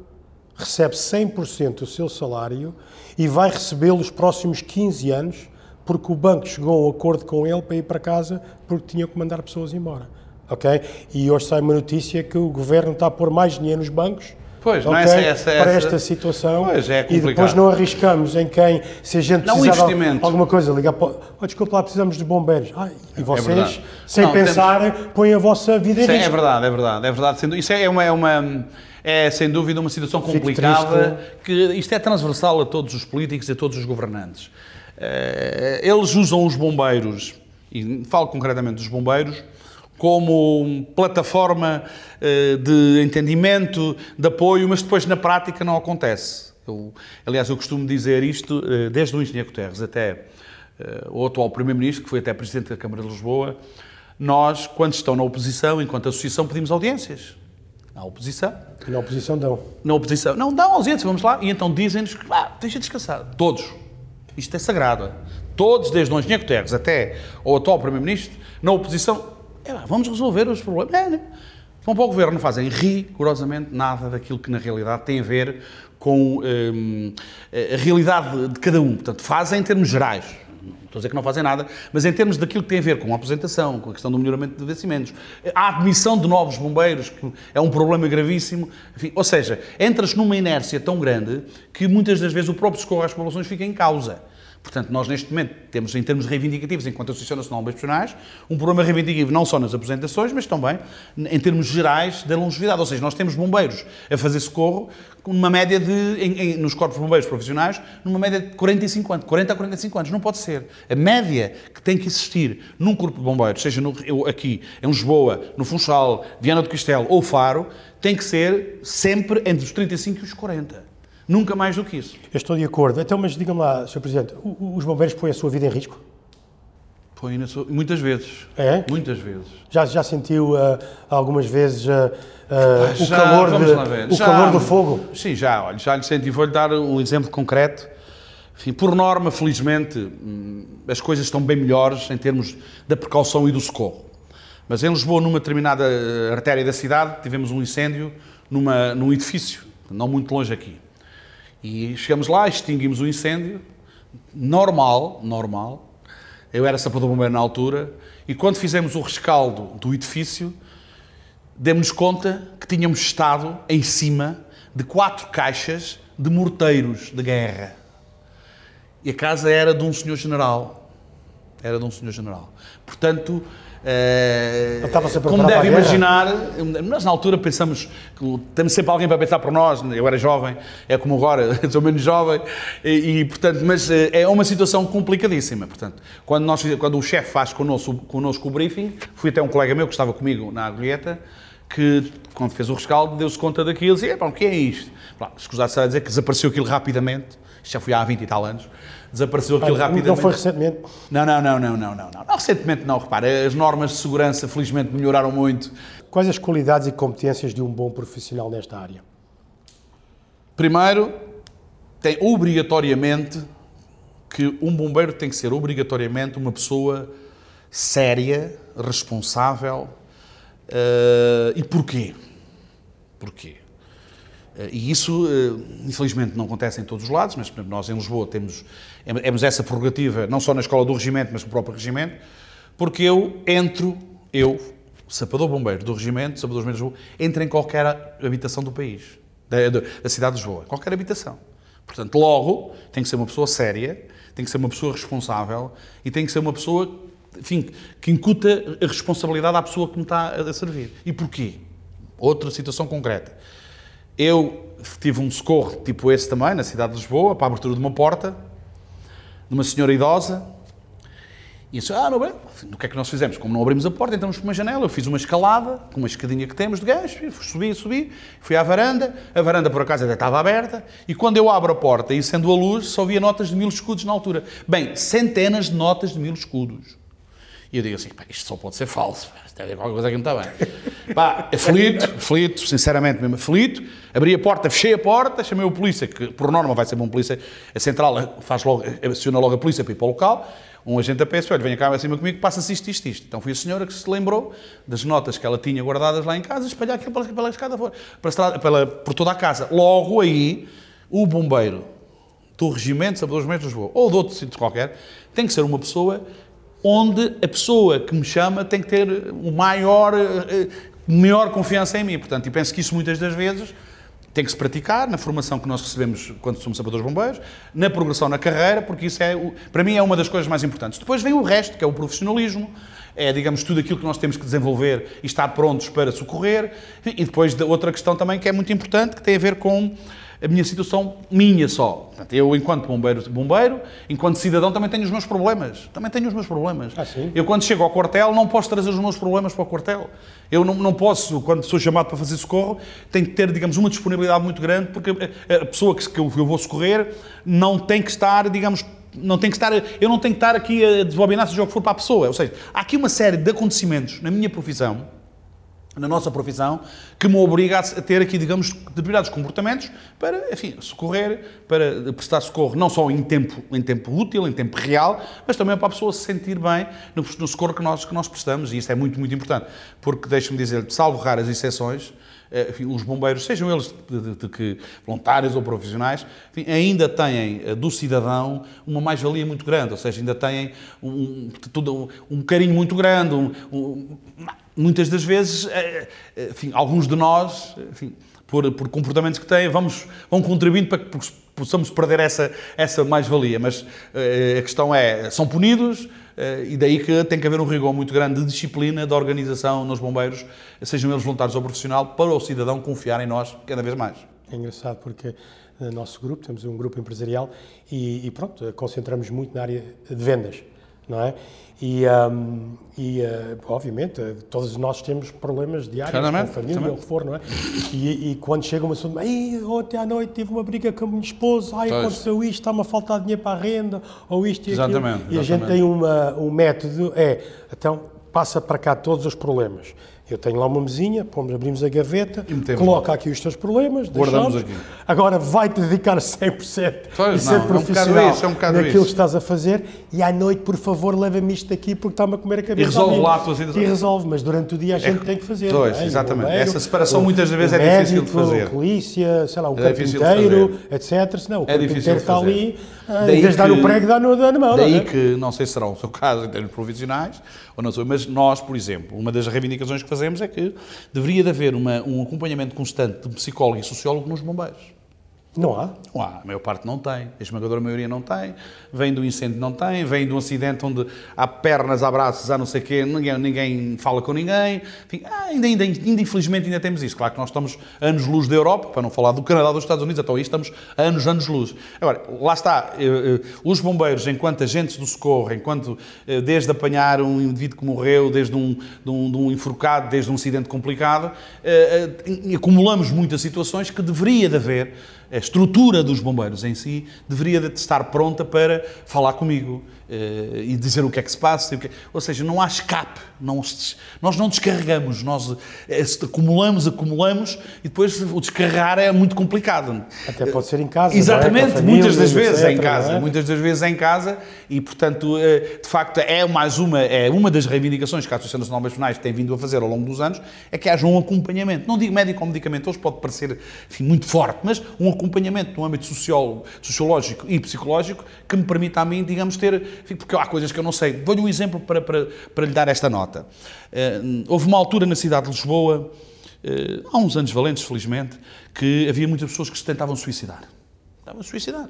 recebe 100% do seu salário e vai recebê-lo os próximos 15 anos porque o banco chegou a um acordo com ele para ir para casa porque tinha que mandar pessoas embora. Ok? E hoje sai uma notícia que o governo está a pôr mais dinheiro nos bancos Pois, okay, não é essa, essa, para esta situação pois, é e depois não arriscamos em quem, se a gente não precisar de alguma coisa, ligar para. Oh, desculpa lá, precisamos de bombeiros. E é vocês, é sem não, pensar, temos... põem a vossa vida em Isso é risco. É verdade, é verdade, é verdade. Isso é uma, é uma é sem dúvida uma situação complicada, que isto é transversal a todos os políticos e a todos os governantes. Eh, eles usam os bombeiros, e falo concretamente dos bombeiros, como plataforma eh, de entendimento, de apoio, mas depois na prática não acontece. Eu, aliás, eu costumo dizer isto eh, desde o engenheiro Guterres até eh, o atual Primeiro-Ministro, que foi até Presidente da Câmara de Lisboa. Nós, quando estão na oposição, enquanto associação, pedimos audiências. Na oposição. Na oposição dão. Na oposição. Não, dão audiências, vamos lá. E então dizem-nos que, ah, deixa descansar. Todos. Isto é sagrado. Todos, desde o engenheiro Guterres até o atual Primeiro-Ministro, na oposição, é, vamos resolver os problemas. É, né? Vão para o governo, não fazem rigorosamente nada daquilo que na realidade tem a ver com hum, a realidade de cada um. Portanto, fazem em termos gerais. Estou a dizer que não fazem nada, mas em termos daquilo que tem a ver com a aposentação, com a questão do melhoramento de vencimentos, a admissão de novos bombeiros, que é um problema gravíssimo. Enfim, ou seja, entras numa inércia tão grande que muitas das vezes o próprio socorro às populações fica em causa. Portanto, nós neste momento temos, em termos reivindicativos, enquanto Associação Nacional de Profissionais, um problema reivindicativo não só nas apresentações, mas também em termos gerais da longevidade. Ou seja, nós temos bombeiros a fazer socorro numa média de, em, em, nos corpos de bombeiros profissionais, numa média de 45 anos, 40 a 45 anos. Não pode ser. A média que tem que existir num corpo de bombeiros, seja no, aqui em Lisboa, no Funchal, Viana do Castelo ou Faro, tem que ser sempre entre os 35 e os 40. Nunca mais do que isso. Eu estou de acordo. Então, mas diga-me lá, Sr. Presidente, os bombeiros põem a sua vida em risco? Põem sua... muitas vezes. É? Muitas vezes. Já, já sentiu uh, algumas vezes uh, uh, o, calor, de, o já, calor do fogo? Sim, já. Olha, já lhe senti. Vou-lhe dar um exemplo concreto. Enfim, por norma, felizmente, hum, as coisas estão bem melhores em termos da precaução e do socorro. Mas em Lisboa, numa determinada artéria da cidade, tivemos um incêndio numa, num edifício, não muito longe aqui. E chegamos lá, extinguimos o incêndio, normal, normal. Eu era sapador bombeiro na altura, e quando fizemos o rescaldo do edifício, demos-nos conta que tínhamos estado em cima de quatro caixas de morteiros de guerra. E a casa era de um senhor general. Era de um senhor general. Portanto, Uh, como deve imaginar, nós na altura pensamos que temos sempre alguém para pensar por nós. Eu era jovem, é como agora, sou menos jovem, e, e, portanto, mas eh, é uma situação complicadíssima. Portanto, quando, nós, quando o chefe faz connosco, connosco o briefing, fui até um colega meu que estava comigo na agulheta, que quando fez o rescaldo deu-se conta daquilo e disse: o que é isto? Escusar-se a dizer que desapareceu aquilo rapidamente, isto já foi há 20 e tal anos desapareceu aquilo rapidamente. Não foi recentemente? Não, não, não, não, não, não, não. recentemente não, repara, as normas de segurança felizmente melhoraram muito. Quais as qualidades e competências de um bom profissional nesta área? Primeiro, tem obrigatoriamente que um bombeiro tem que ser obrigatoriamente uma pessoa séria, responsável. Uh, e porquê? Porquê? Eh, e isso, eh, infelizmente, não acontece em todos os lados, mas nós em Lisboa temos, temos essa prerrogativa, não só na escola do regimento, mas no próprio regimento, Porque eu entro, eu, sapador bombeiro do regimento, sapador bombeiros de Lisboa, entro em qualquer habitação do país, da, da cidade de Lisboa, qualquer habitação. Portanto, logo, tem que ser uma pessoa séria, tem que ser uma pessoa responsável e tem que ser uma pessoa, enfim, que incuta a responsabilidade à pessoa que me está a servir. E porquê? Outra situação concreta. Eu tive um socorro tipo esse também, na cidade de Lisboa, para a abertura de uma porta, de uma senhora idosa, e disse, ah, não, bem, o que é que nós fizemos? Como não abrimos a porta, entramos por uma janela, eu fiz uma escalada, com uma escadinha que temos de gás, subi, subi, fui à varanda, a varanda por acaso até estava aberta, e quando eu abro a porta e acendo a luz, só via notas de mil escudos na altura. Bem, centenas de notas de mil escudos. E eu digo assim, isto só pode ser falso, deve haver qualquer coisa que não está bem. Pá, aflito, aflito, sinceramente mesmo aflito, abri a porta, fechei a porta, chamei o polícia, que por norma vai ser um polícia, a central faz logo, aciona logo a polícia para ir para o local, um agente da PSP, olha, venha cá acima comigo, passa-se isto, isto, isto. Então foi a senhora que se lembrou das notas que ela tinha guardadas lá em casa, espalhar aquilo pela, pela escada fora, pela, por toda a casa. Logo aí, o bombeiro do regimento Sabedores de Lisboa, ou de outro sítio qualquer, tem que ser uma pessoa onde a pessoa que me chama tem que ter o maior, eh, maior confiança em mim. Portanto, e penso que isso muitas das vezes tem que se praticar na formação que nós recebemos quando somos sabedores bombeiros, na progressão na carreira, porque isso é, para mim, é uma das coisas mais importantes. Depois vem o resto, que é o profissionalismo, é, digamos, tudo aquilo que nós temos que desenvolver e estar prontos para socorrer. E depois outra questão também que é muito importante, que tem a ver com a minha situação minha só. Portanto, eu, enquanto bombeiro, bombeiro, enquanto cidadão, também tenho os meus problemas. Também tenho os meus problemas. Ah? Eu, quando chego ao quartel, não posso trazer os meus problemas para o quartel. Eu não, não posso, quando sou chamado para fazer socorro, tenho que ter, digamos, uma disponibilidade muito grande, porque a, a pessoa que, que eu, eu vou socorrer não tem que estar, digamos, não tem que estar, eu não tenho que estar aqui a desobinar seja o que for para a pessoa. Ou seja, há aqui uma série de acontecimentos na minha profissão na nossa profissão, que me obriga a ter aqui, digamos, determinados comportamentos para, enfim, socorrer, para prestar socorro não só em tempo, em tempo útil, em tempo real, mas também para a pessoa se sentir bem no, no socorro que nós, que nós prestamos. E isso é muito, muito importante. Porque, deixe-me dizer, salvo raras exceções, enfim, os bombeiros, sejam eles de, de, de que, voluntários ou profissionais, enfim, ainda têm eh, do cidadão uma mais-valia muito grande, ou seja, ainda têm um, um, carinho muito grande, um, muitas das vezes, eh, eh, enfim, alguns de nós, enfim, por, por, comportamentos que têm, vamos, vão contribuindo para que possamos perder essa, essa mais-valia. Mas a questão é, são punidos e daí que tem que haver um rigor muito grande de disciplina, de organização nos bombeiros, sejam eles voluntários ou profissional, para o cidadão confiar em nós cada vez mais. É engraçado porque no nosso grupo, temos um grupo empresarial e, e pronto, concentramos muito na área de vendas não é? E, um, e uh, obviamente, todos nós temos problemas diários com a família, ou o que for, não é? E, e quando chega uma pessoa, ontem à noite tive uma briga com a minha esposa, ai, aconteceu isto, está-me a faltar dinheiro para a renda, ou isto e exatamente, aquilo. E a gente tem uma, um método, é, então, passa para cá todos os problemas. Eu tenho lá uma mesinha, pomos, abrimos a gaveta, coloca aqui os teus problemas, guardamos aqui. Agora vai-te dedicar 100% pois, e ser não, profissional é um isso, é um naquilo isso. que estás a fazer e à noite, por favor, leva-me isto aqui porque está-me a comer a cabeça. E resolve lá a tua situação. E resolve, mas durante o dia a gente é, tem que fazer. Pois, é? exatamente. Bombeiro, Essa separação o, muitas vezes é médico, difícil de fazer. A polícia, sei lá, o é carpinteiro, etc. Senão, o é carpinteiro está ali, ah, em vez de dar o prego, dá, no, dá na mão. Daí não é? que, não sei se será o seu caso em termos profissionais, ou não sei, mas nós, por exemplo, uma das reivindicações que fazemos é que deveria de haver uma, um acompanhamento constante de psicólogo e sociólogo nos bombeiros. Não há? Não há. A maior parte não tem. A esmagadora maioria não tem. Vem do incêndio, não tem. Vem de um acidente onde há pernas, há braços, há não sei o quê, ninguém, ninguém fala com ninguém. Enfim, ah, ainda, ainda, ainda, infelizmente, ainda temos isso. Claro que nós estamos anos-luz da Europa, para não falar do Canadá, dos Estados Unidos, então aí estamos anos, anos-luz. Agora, lá está. Eh, eh, os bombeiros, enquanto agentes do socorro, enquanto eh, desde apanhar um indivíduo que morreu, desde um, de um, de um enforcado, desde um acidente complicado, acumulamos muitas situações que deveria de haver a estrutura dos bombeiros em si deveria de estar pronta para falar comigo e dizer o que é que se passa. Que... Ou seja, não há escape. Não, nós não descarregamos, nós uh, acumulamos, acumulamos e depois o descarregar é muito complicado. Até pode ser em casa. É? Exatamente, é? família, muitas das vezes etc, é em casa. É? Muitas das vezes é em casa e, portanto, uh, de facto, é mais uma, é uma das reivindicações que a Associação Nacional de Penais tem vindo a fazer ao longo dos anos, é que haja um acompanhamento. Não digo médico ou medicamentoso, pode parecer enfim, muito forte, mas um acompanhamento no âmbito social, sociológico e psicológico que me permita a mim, digamos, ter. Porque há coisas que eu não sei. Dou-lhe um exemplo para, para, para lhe dar esta nota. Uh, houve uma altura na cidade de Lisboa, uh, há uns anos valentes, felizmente, que havia muitas pessoas que se tentavam suicidar. Estavam a suicidar.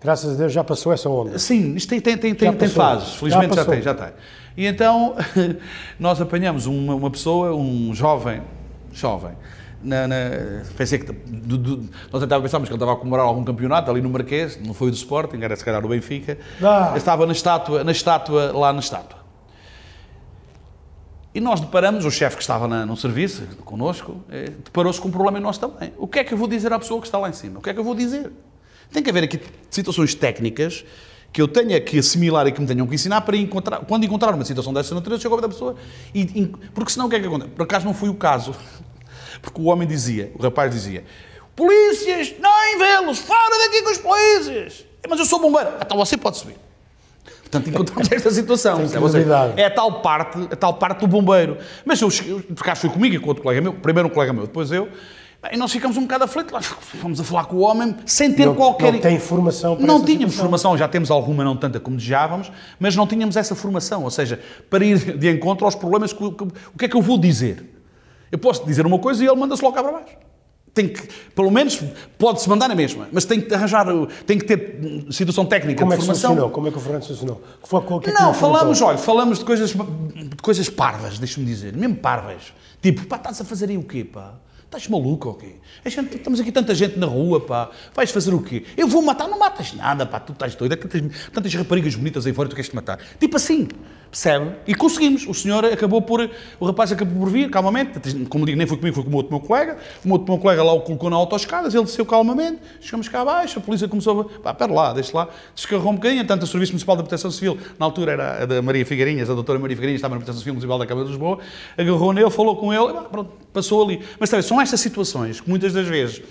Graças a Deus já passou essa onda. Sim, isto tem, tem, tem, tem, tem fases, felizmente já, já, tem, já tem. E então nós apanhamos uma, uma pessoa, um jovem, jovem, na, na, pensei que do, do, nós até pensávamos que ele estava a comemorar algum campeonato ali no Marquês, não foi o do Sporting, era se calhar o Benfica. Ah. Estava na estátua, na estátua, lá na estátua. E nós deparamos, o chefe que estava na, no serviço connosco, eh, deparou-se com um problema em nós também. O que é que eu vou dizer à pessoa que está lá em cima? O que é que eu vou dizer? Tem que haver aqui situações técnicas que eu tenha que assimilar e que me tenham que ensinar para encontrar, quando encontrar uma situação dessa natureza, chego ao da pessoa e, porque senão o que é que acontece? Por acaso não foi o caso. Porque o homem dizia, o rapaz dizia, polícias, nem vê-los, fora daqui com os polícias. Mas eu sou bombeiro. Então você pode subir. Portanto, encontramos esta situação. É, é a tal parte, a tal parte do bombeiro. Mas eu, por acaso foi comigo e com outro colega meu, primeiro um colega meu, depois eu, e nós ficamos um bocado aflitos. Fomos a falar com o homem sem ter não, qualquer. Não tem formação para Não tínhamos situação. formação, já temos alguma, não tanta como desejávamos, mas não tínhamos essa formação. Ou seja, para ir de encontro aos problemas, o que é que eu vou dizer? Eu posso dizer uma coisa e ele manda-se logo cá para baixo. Tem que, pelo menos, pode-se mandar na mesma, mas tem que arranjar, tem que ter situação técnica Como de é formação. Funcionou? Como é que o Fernando funcionou? Foi, que é que não, falamos, olha, falamos de coisas, de coisas parvas, deixa-me dizer, mesmo parvas. Tipo, pá, estás a fazer aí o quê, pá? Estás maluco ou quê? Gente, estamos aqui tanta gente na rua, pá. Vais fazer o quê? Eu vou matar? Não matas nada, pá. Tu estás doido. Tantas, tantas raparigas bonitas aí fora, tu queres te matar. Tipo assim. Percebe? E conseguimos. O senhor acabou por. O rapaz acabou por vir, calmamente. Como digo, nem foi comigo, foi com o outro meu colega. O outro meu colega lá o colocou na autoescadas, ele desceu calmamente. Chegamos cá abaixo, a polícia começou a. Pá, pera lá, deixa lá. Descarrou um bocadinho. Tanto o Serviço Municipal da Proteção Civil, na altura era a da Maria Figueirinhas, a doutora Maria Figueirinhas, estava na Proteção Civil Municipal da Câmara de Lisboa, agarrou nele, falou com ele, pronto, passou ali. Mas sabe, são estas situações que muitas das vezes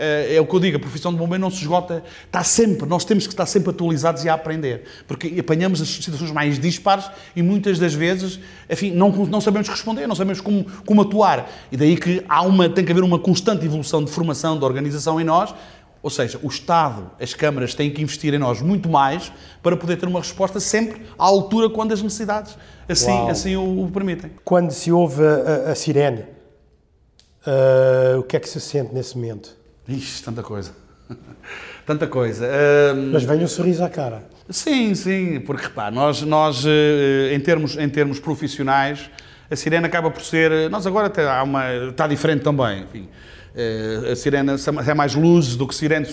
é o que eu digo, a profissão de bombeiro não se esgota, está sempre, nós temos que estar sempre atualizados e a aprender, porque apanhamos as situações mais dispares e muitas das vezes, enfim, não, não sabemos responder, não sabemos como, como atuar. E daí que há uma, tem que haver uma constante evolução de formação, de organização em nós, ou seja, o Estado, as câmaras têm que investir em nós muito mais para poder ter uma resposta sempre à altura quando as necessidades assim, assim o, o permitem. Quando se ouve a, a, a sirene, uh, o que é que se sente nesse momento? Ixi, tanta coisa. tanta coisa. Um... Mas vem um sorriso à cara. Sim, sim, porque repá, nós, nós eh, em, termos, em termos profissionais, a sirene acaba por ser. Nós agora está, uma, está diferente também. Enfim, eh, a sirene é mais luz do que sirene,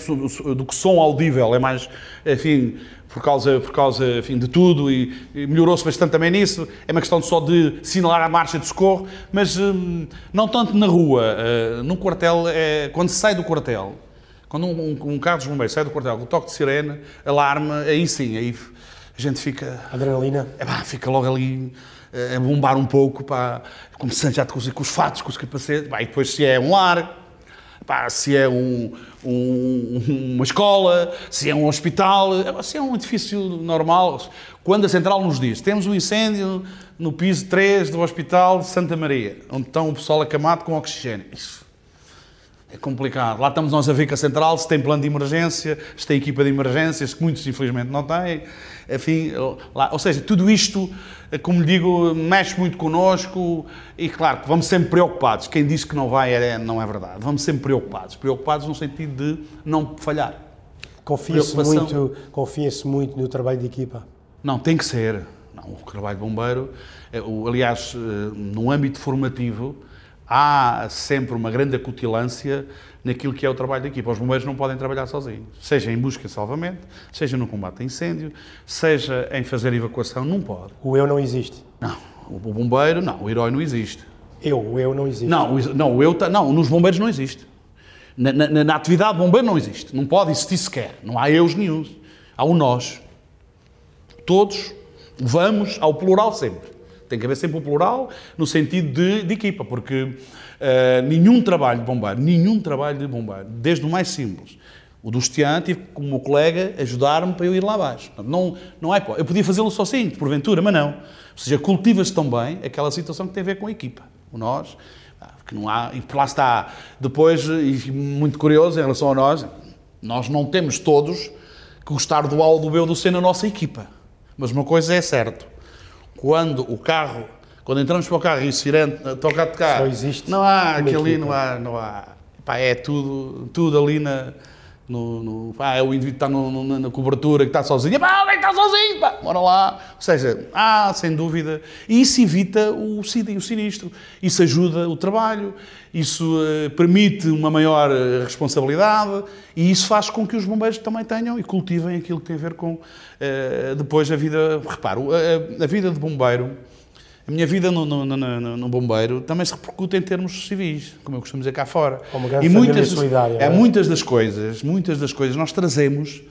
do que som audível, é mais, enfim, por causa, por causa enfim, de tudo e, e melhorou-se bastante também nisso. É uma questão só de sinalar a marcha de socorro, mas hum, não tanto na rua. Uh, no quartel, é, quando se sai do quartel, quando um, um, um carro de bombeiro sai do quartel com o toque de sirene, alarme, aí sim, aí a gente fica. Adrenalina? É, pá, fica logo ali uh, a bombar um pouco, pá, começando já com os, com os fatos, com os capacetes, pá, e depois se é um ar Pá, se é um, um, uma escola, se é um hospital, se é um edifício normal. Quando a central nos diz, temos um incêndio no piso 3 do Hospital de Santa Maria, onde estão o pessoal acamado com oxigênio. Isso é complicado. Lá estamos nós a ver que a central, se tem plano de emergência, se tem equipa de emergências, que muitos infelizmente não têm. Enfim, lá, ou seja, tudo isto, como lhe digo, mexe muito connosco e claro vamos sempre preocupados. Quem diz que não vai é, não é verdade. Vamos sempre preocupados. Preocupados no sentido de não falhar. Confia-se muito, confia muito no trabalho de equipa? Não, tem que ser. Não, o trabalho de bombeiro, é, aliás, eh, no âmbito formativo, há sempre uma grande acutilância naquilo que é o trabalho da equipa. Os bombeiros não podem trabalhar sozinhos, seja em busca e salvamento, seja no combate a incêndio, seja em fazer evacuação, não pode. O eu não existe? Não, o bombeiro, não, o herói não existe. Eu, o eu não existe? Não, o, não, o eu, não, nos bombeiros não existe. Na, na, na atividade de bombeiro não existe, não pode existir sequer, não há eus nenhum, há o nós. Todos vamos ao plural sempre. Tem que haver sempre o plural no sentido de, de equipa, porque uh, nenhum trabalho de bombeiro, nenhum trabalho de bombeiro, desde o mais simples, o do Stian, tive como meu colega ajudar-me para eu ir lá abaixo. Não, não é, eu podia fazê-lo sozinho, porventura, mas não. Ou seja, cultiva-se também aquela situação que tem a ver com a equipa. O nós, Que não há, e lá está. Depois, e muito curioso em relação a nós, nós não temos todos que gostar do A ou do B ou do C na nossa equipa. Mas uma coisa é certo, quando o carro, quando entramos para o carro e o sirene toca de carro, Só existe não há equipa. não há, não há, pá, é tudo, tudo ali na, no, no- pá, é o indivíduo que está no- no- na, cobertura, que está sozinho, pá, alguém está sozinho, pá, bora lá. Ou seja, há, sem dúvida, e isso evita o, o sinistro, isso ajuda o trabalho, isso eh, permite uma maior eh, responsabilidade e isso faz com que os bombeiros também tenham e cultivem aquilo que tem a ver com eh, depois a vida. Reparo, a, a vida de bombeiro. A minha vida no, no, no- no- bombeiro também se repercute em termos civis, como eu costumo dizer cá fora. Uma grande das, solidária, é, é? muitas das coisas, muitas das coisas nós trazemos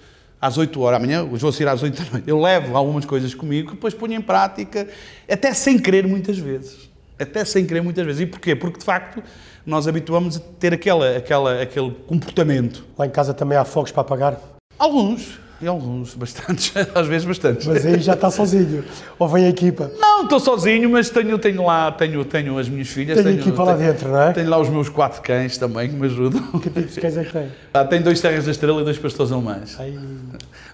às 8 horas, amanhã hoje vou sair às 8 da noite, eu levo algumas coisas comigo que depois ponho em prática, até sem querer muitas vezes. Até sem querer muitas vezes. E porquê? Porque de facto nós habituamos a ter aquela, aquela, aquele comportamento. Lá em casa também há fogos para apagar, Alguns, e alguns, bastantes, às vezes bastantes. mas aí já está sozinho. Ou vem a equipa. Não, estou sozinho, mas tenho, tenho lá, tenho, tenho as minhas filhas. Tem tenho, equipa lá tenho- dentro, não é? Tenho lá os meus quatro cães também que me ajudam. Que tipo de cães é que tem? Ah, tenho dois Serras da Estrela e dois Pastores Alemães.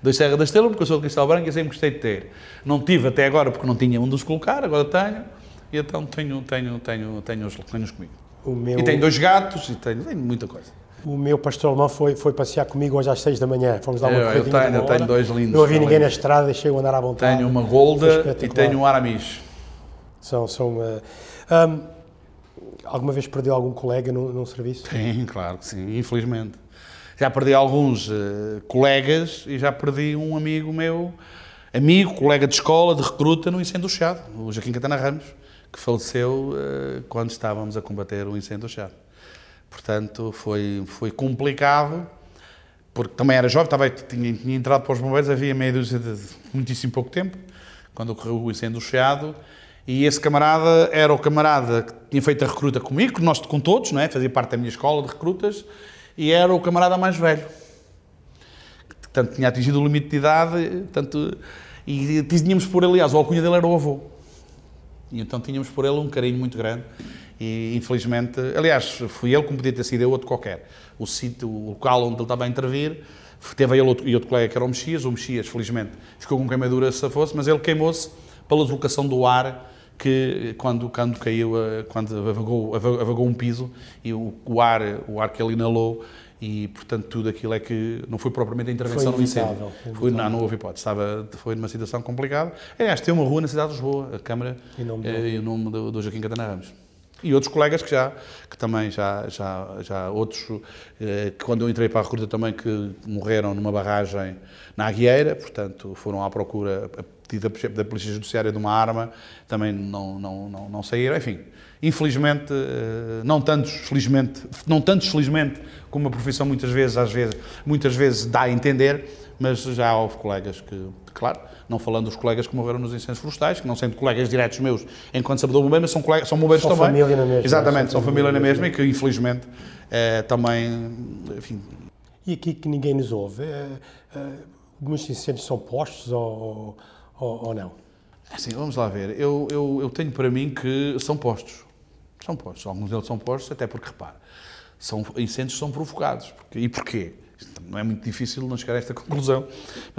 Dois Serra da Estrela, porque eu sou de Cristal Branco e sempre gostei de ter. Não tive até agora porque não tinha onde os colocar, agora tenho. E então tenho, tenho, tenho, tenho, os, tenho os comigo. o meu, E tenho dois gatos e tenho, tenho muita coisa. O meu pastor alemão foi, foi passear comigo hoje às 6 da manhã. Fomos dar uma Eu- eu tenho- eu tenho dois lindos Não havia ninguém na estrada, deixei eu andar à vontade. Tenho uma Golda e tenho um Aramis. São, são, eh, ahm, alguma vez perdeu algum colega no, num serviço? Sim, claro que sim, infelizmente. Já perdi alguns eh, colegas e já perdi um amigo meu, amigo, colega de escola, de recruta, no incêndio do Chado, o Joaquim Catana Ramos, que faleceu eh, quando estávamos a combater o incêndio do Chado. Portanto, foi, foi complicado, porque também era jovem, estava, tinha, tinha entrado para os bombeiros, havia meia dúzia de muitíssimo pouco tempo, quando ocorreu o incêndio do Chiado, e esse camarada era o camarada que tinha feito a recruta comigo, nós com todos, não é? fazia parte da minha escola de recrutas, e era o camarada mais velho. Portanto, tinha atingido o limite de idade, tanto, e tínhamos por ele, aliás, o alcunha dele era o avô. E então tínhamos por ele um carinho muito grande. E infelizmente, aliás, fui ele como podia ter sido eu outro qualquer. O sítio, o local onde ele estava a intervir, teve ele outro, e outro colega que era o Mexias. O Mexias, felizmente, ficou com queimadura se fosse, mas ele queimou-se pela deslocação do ar que quando, quando caiu, eh, quando avagou, ava- avagou um piso e o, o ar, o ar que ele inalou e portanto tudo aquilo é que não foi propriamente a intervenção Foi no incêndio. foi não, não houve hipótese, estava, foi numa situação complicada. Aliás, tem uma rua na cidade de Lisboa, a Câmara, Em nome eh, e nome do, do Joaquim Catana Ramos. E outros colegas que já, que também já, já, já outros, eh, que quando eu entrei para a recruta também, que morreram numa barragem na Aguieira, portanto, foram à procura, a pedido da, da Polícia Judiciária de uma arma, também não, não, não, não saíram, enfim. Infelizmente, eh, não tantos felizmente, não tantos felizmente, como a profissão muitas vezes, às vezes, muitas vezes dá a entender, mas já houve colegas que, claro, não falando dos colegas que morreram nos incêndios florestais, que não sendo colegas diretos meus enquanto sabedor bombeiro, mas são, colegas, são bombeiros São também. família na mesma, Exatamente, são são família na mesma e que infelizmente eh, também, enfim, E aqui que ninguém nos ouve, eh, eh, alguns incêndios são postos ou, ou, ou não? Assim, vamos lá ver. Eu, eu, eu tenho para mim que são postos. São postos. Alguns deles são postos, até porque, repare, são, incêndios são provocados. E porquê? Não é muito difícil não chegar a esta conclusão.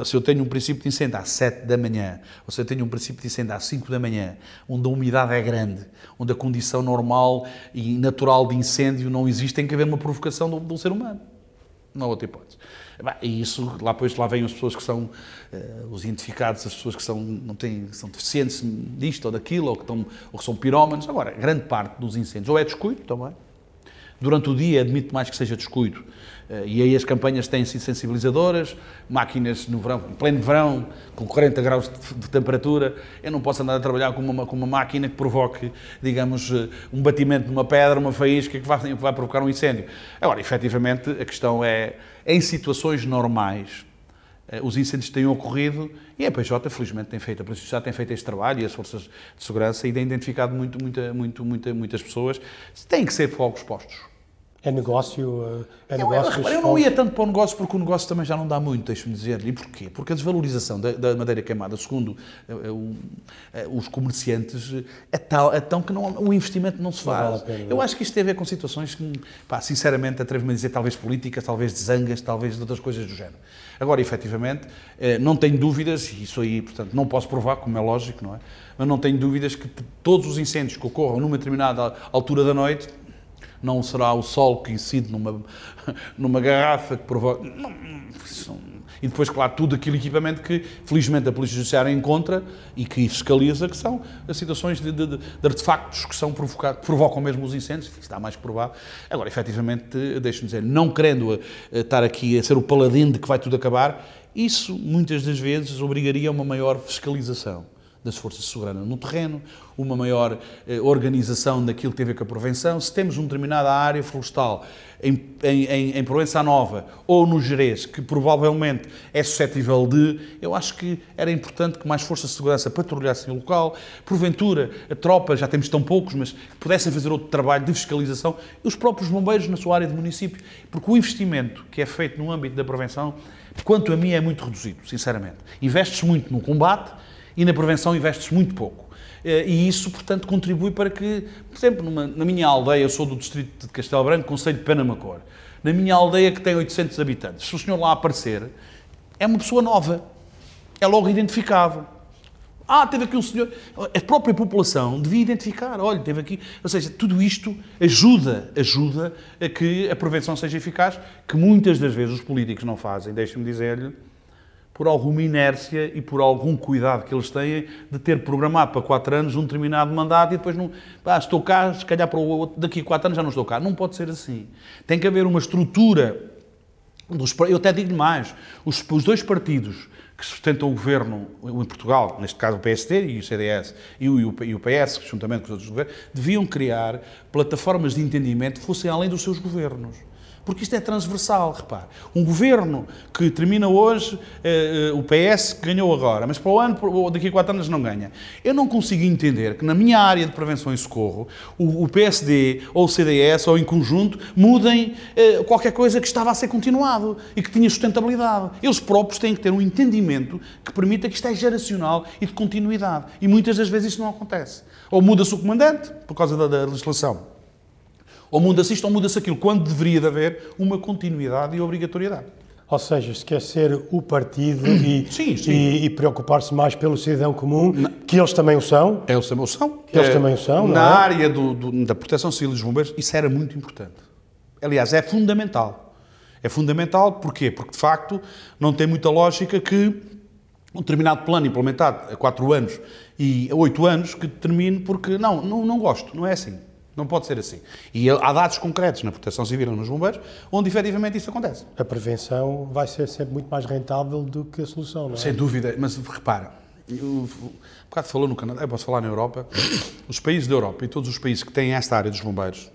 Se eu tenho um princípio de incêndio às 7 da manhã, ou se eu tenho um princípio de incêndio às 5 da manhã, onde a umidade é grande, onde a condição normal e natural de incêndio não existe, tem que haver uma provocação de um- ser humano. Não há outra hipótese. E isso, lá depois lá vêm as pessoas que são eh, os identificados, as pessoas que são, não têm, são deficientes disto ou daquilo, ou que, estão, ou que são pirómanos. Agora, grande parte dos incêndios, ou é descuido também, durante o dia admito mais que seja descuido. Eh, E aí as campanhas têm sido sensibilizadoras, máquinas no verão, em pleno verão, com 40 graus de, de temperatura, eu não posso andar a trabalhar com uma, com uma máquina que provoque, digamos, eh, um batimento de uma pedra, uma faísca que vai, vai provocar um incêndio. Agora, efetivamente, a questão é, em situações normais, eh, os incêndios têm ocorrido e a PJ, felizmente, tem feito, a Polícia Judiciária tem feito este trabalho e as forças de segurança e tem identificado muito, muita, muito, muita, muitas pessoas. Têm que ser fogos postos. É negócio, é Eu, negócio. eu, eu não ia tanto para o negócio porque o negócio também já não dá muito, deixe-me dizer. E porquê? Porque a desvalorização da, da madeira queimada, segundo eh, o- eh, os comerciantes, é tal, é tão que não, o investimento não se Não faz. vale a pena, eu não. acho que isto tem a ver com situações que, pá, sinceramente, atrevo-me a dizer, talvez políticas, talvez de zangas, talvez de outras coisas do género. Agora, efetivamente, eh, não tenho dúvidas, e isso aí, portanto, não posso provar, como é lógico, não é? Mas não tenho dúvidas que todos os incêndios que ocorram numa determinada altura da noite não será o sol que incide numa, numa garrafa que provoca. e depois, claro, tudo aquele equipamento que, felizmente, a Polícia Judiciária encontra e que fiscaliza, que são as situações de, de- de artefactos que são provocados, provocam mesmo os incêndios, está mais que provado. Agora, efetivamente, deixe-me dizer, não querendo eh, estar aqui a ser o paladino de que vai tudo acabar, isso, muitas das vezes, obrigaria a uma maior fiscalização das forças segurança no terreno, uma maior eh, organização daquilo que tem a ver com a prevenção. Se temos uma determinada área florestal em, em, em, Nova ou no Jerez, que provavelmente é suscetível de, eu acho que era importante que mais forças de segurança patrulhassem o local, porventura a tropa, já temos tão poucos, mas pudessem fazer outro trabalho de fiscalização, os próprios bombeiros na sua área de município, porque o investimento que é feito no âmbito da prevenção, quanto a mim, é muito reduzido, sinceramente. Investes muito no combate, e na prevenção investes muito pouco. Eh, E isso, portanto, contribui para que, por exemplo, numa- na minha aldeia, eu sou do distrito de Castelo Branco, Conselho de Penamacor, na minha aldeia que tem 800 habitantes, se o senhor lá aparecer, é uma pessoa nova, é logo identificável. Ah, teve aqui um senhor. A própria população devia identificar. Olha, teve aqui. Ou seja, tudo isto ajuda, ajuda a que a prevenção seja eficaz, que muitas das vezes os políticos não fazem. Deixe-me dizer-lhe, por alguma inércia e por algum cuidado que eles têm de ter programado para quatro anos um determinado mandato e depois não. Ah, estou cá, se calhar para o outro, daqui a quatro anos já não estou cá. Não pode ser assim. Tem que haver uma estrutura. Dos, eu até digo mais: os, os dois partidos que sustentam o governo em Portugal, neste caso o PSD e o CDS e o PS, juntamente com os outros governos, deviam criar plataformas de entendimento que fossem além dos seus governos. Porque isto é transversal, repare. Um governo que termina hoje, eh, eh, o PS ganhou agora, mas para o ano, ou daqui a quatro anos não ganha. Eu não consigo entender que na minha área de prevenção e socorro, o, o PSD ou o CDS ou em conjunto mudem eh, qualquer coisa que estava a ser continuado e que tinha sustentabilidade. Eles próprios têm que ter um entendimento que permita que isto é geracional e de continuidade. E muitas das vezes isto não acontece. Ou muda-se o comandante, por causa da- da legislação. Ou muda-se isto ou muda-se aquilo, quando deveria de haver uma continuidade e obrigatoriedade. Ou seja, esquecer o partido e, e- e preocupar-se mais pelo cidadão comum, que eles também o são. Eles também o são. Eles Eh, também o são, Na é? área do- do- da proteção civil dos bombeiros, isso era muito importante. Aliás, é fundamental. É fundamental, porquê? Porque, de facto, não tem muita lógica que um determinado plano implementado a 4 anos e a 8 anos que termine porque, não, não, não gosto, não é assim. Não pode ser assim. E há dados concretos na proteção civil e nos bombeiros onde, efetivamente, isso acontece. A prevenção vai ser sempre muito mais rentável do que a solução, não é? Sem dúvida, mas repara, eu, um bocado falou no Canadá, eu posso falar na Europa, os países da Europa e todos os países que têm esta área dos bombeiros,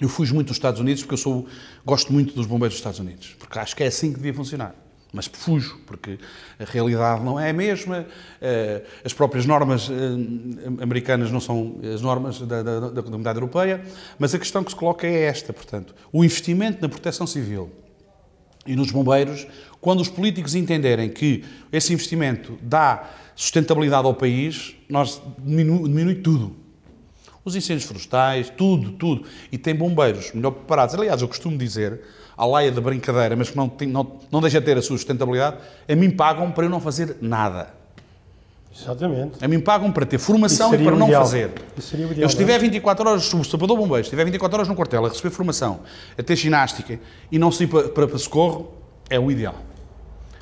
eu fujo muito dos Estados Unidos porque eu sou, gosto muito dos bombeiros dos Estados Unidos, porque acho que é assim que devia funcionar. Mas fujo, porque a realidade não é a mesma, eh, as próprias normas eh, americanas não são as normas da, da, da comunidade europeia, mas a questão que se coloca é esta, portanto, o investimento na proteção civil e nos bombeiros, quando os políticos entenderem que esse investimento dá sustentabilidade ao país, nós diminu- diminui tudo. Os incêndios florestais, tudo, tudo. E tem bombeiros melhor preparados. Aliás, eu costumo dizer, à laia de brincadeira, mas que não, tem- não, não deixa de ter a sua sustentabilidade, a mim pagam para eu não fazer nada. Exatamente. A mim pagam para ter formação e para não ideal. fazer. Ideal, Eu estiver não é? 24 horas, o sapador bombeiro, estiver 24 horas no quartel a receber formação, a ter ginástica e não sair para, para, para socorro, é o ideal.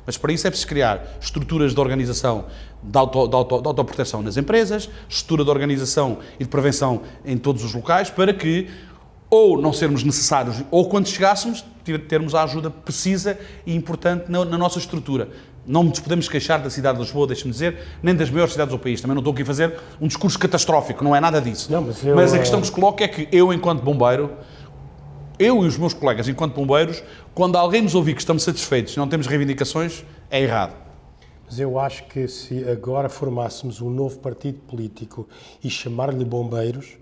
Mas para isso é preciso criar estruturas de organização de, auto, de, auto, de autoproteção nas empresas, estrutura de organização e de prevenção em todos os locais, para que ou não sermos necessários, ou quando chegássemos, ter- termos a ajuda precisa e importante na, na nossa estrutura. Não nos podemos queixar da cidade de Lisboa, deixe-me dizer, nem das maiores cidades do país. Também não estou aqui a fazer um discurso catastrófico, não é nada disso. Não, mas eu, a eh, questão que se coloca é que eu, enquanto bombeiro, eu e os meus colegas, enquanto bombeiros, quando alguém nos ouvir que estamos satisfeitos e não temos reivindicações, é errado. Mas eu acho que se agora formássemos um novo partido político e chamar-lhe bombeiros,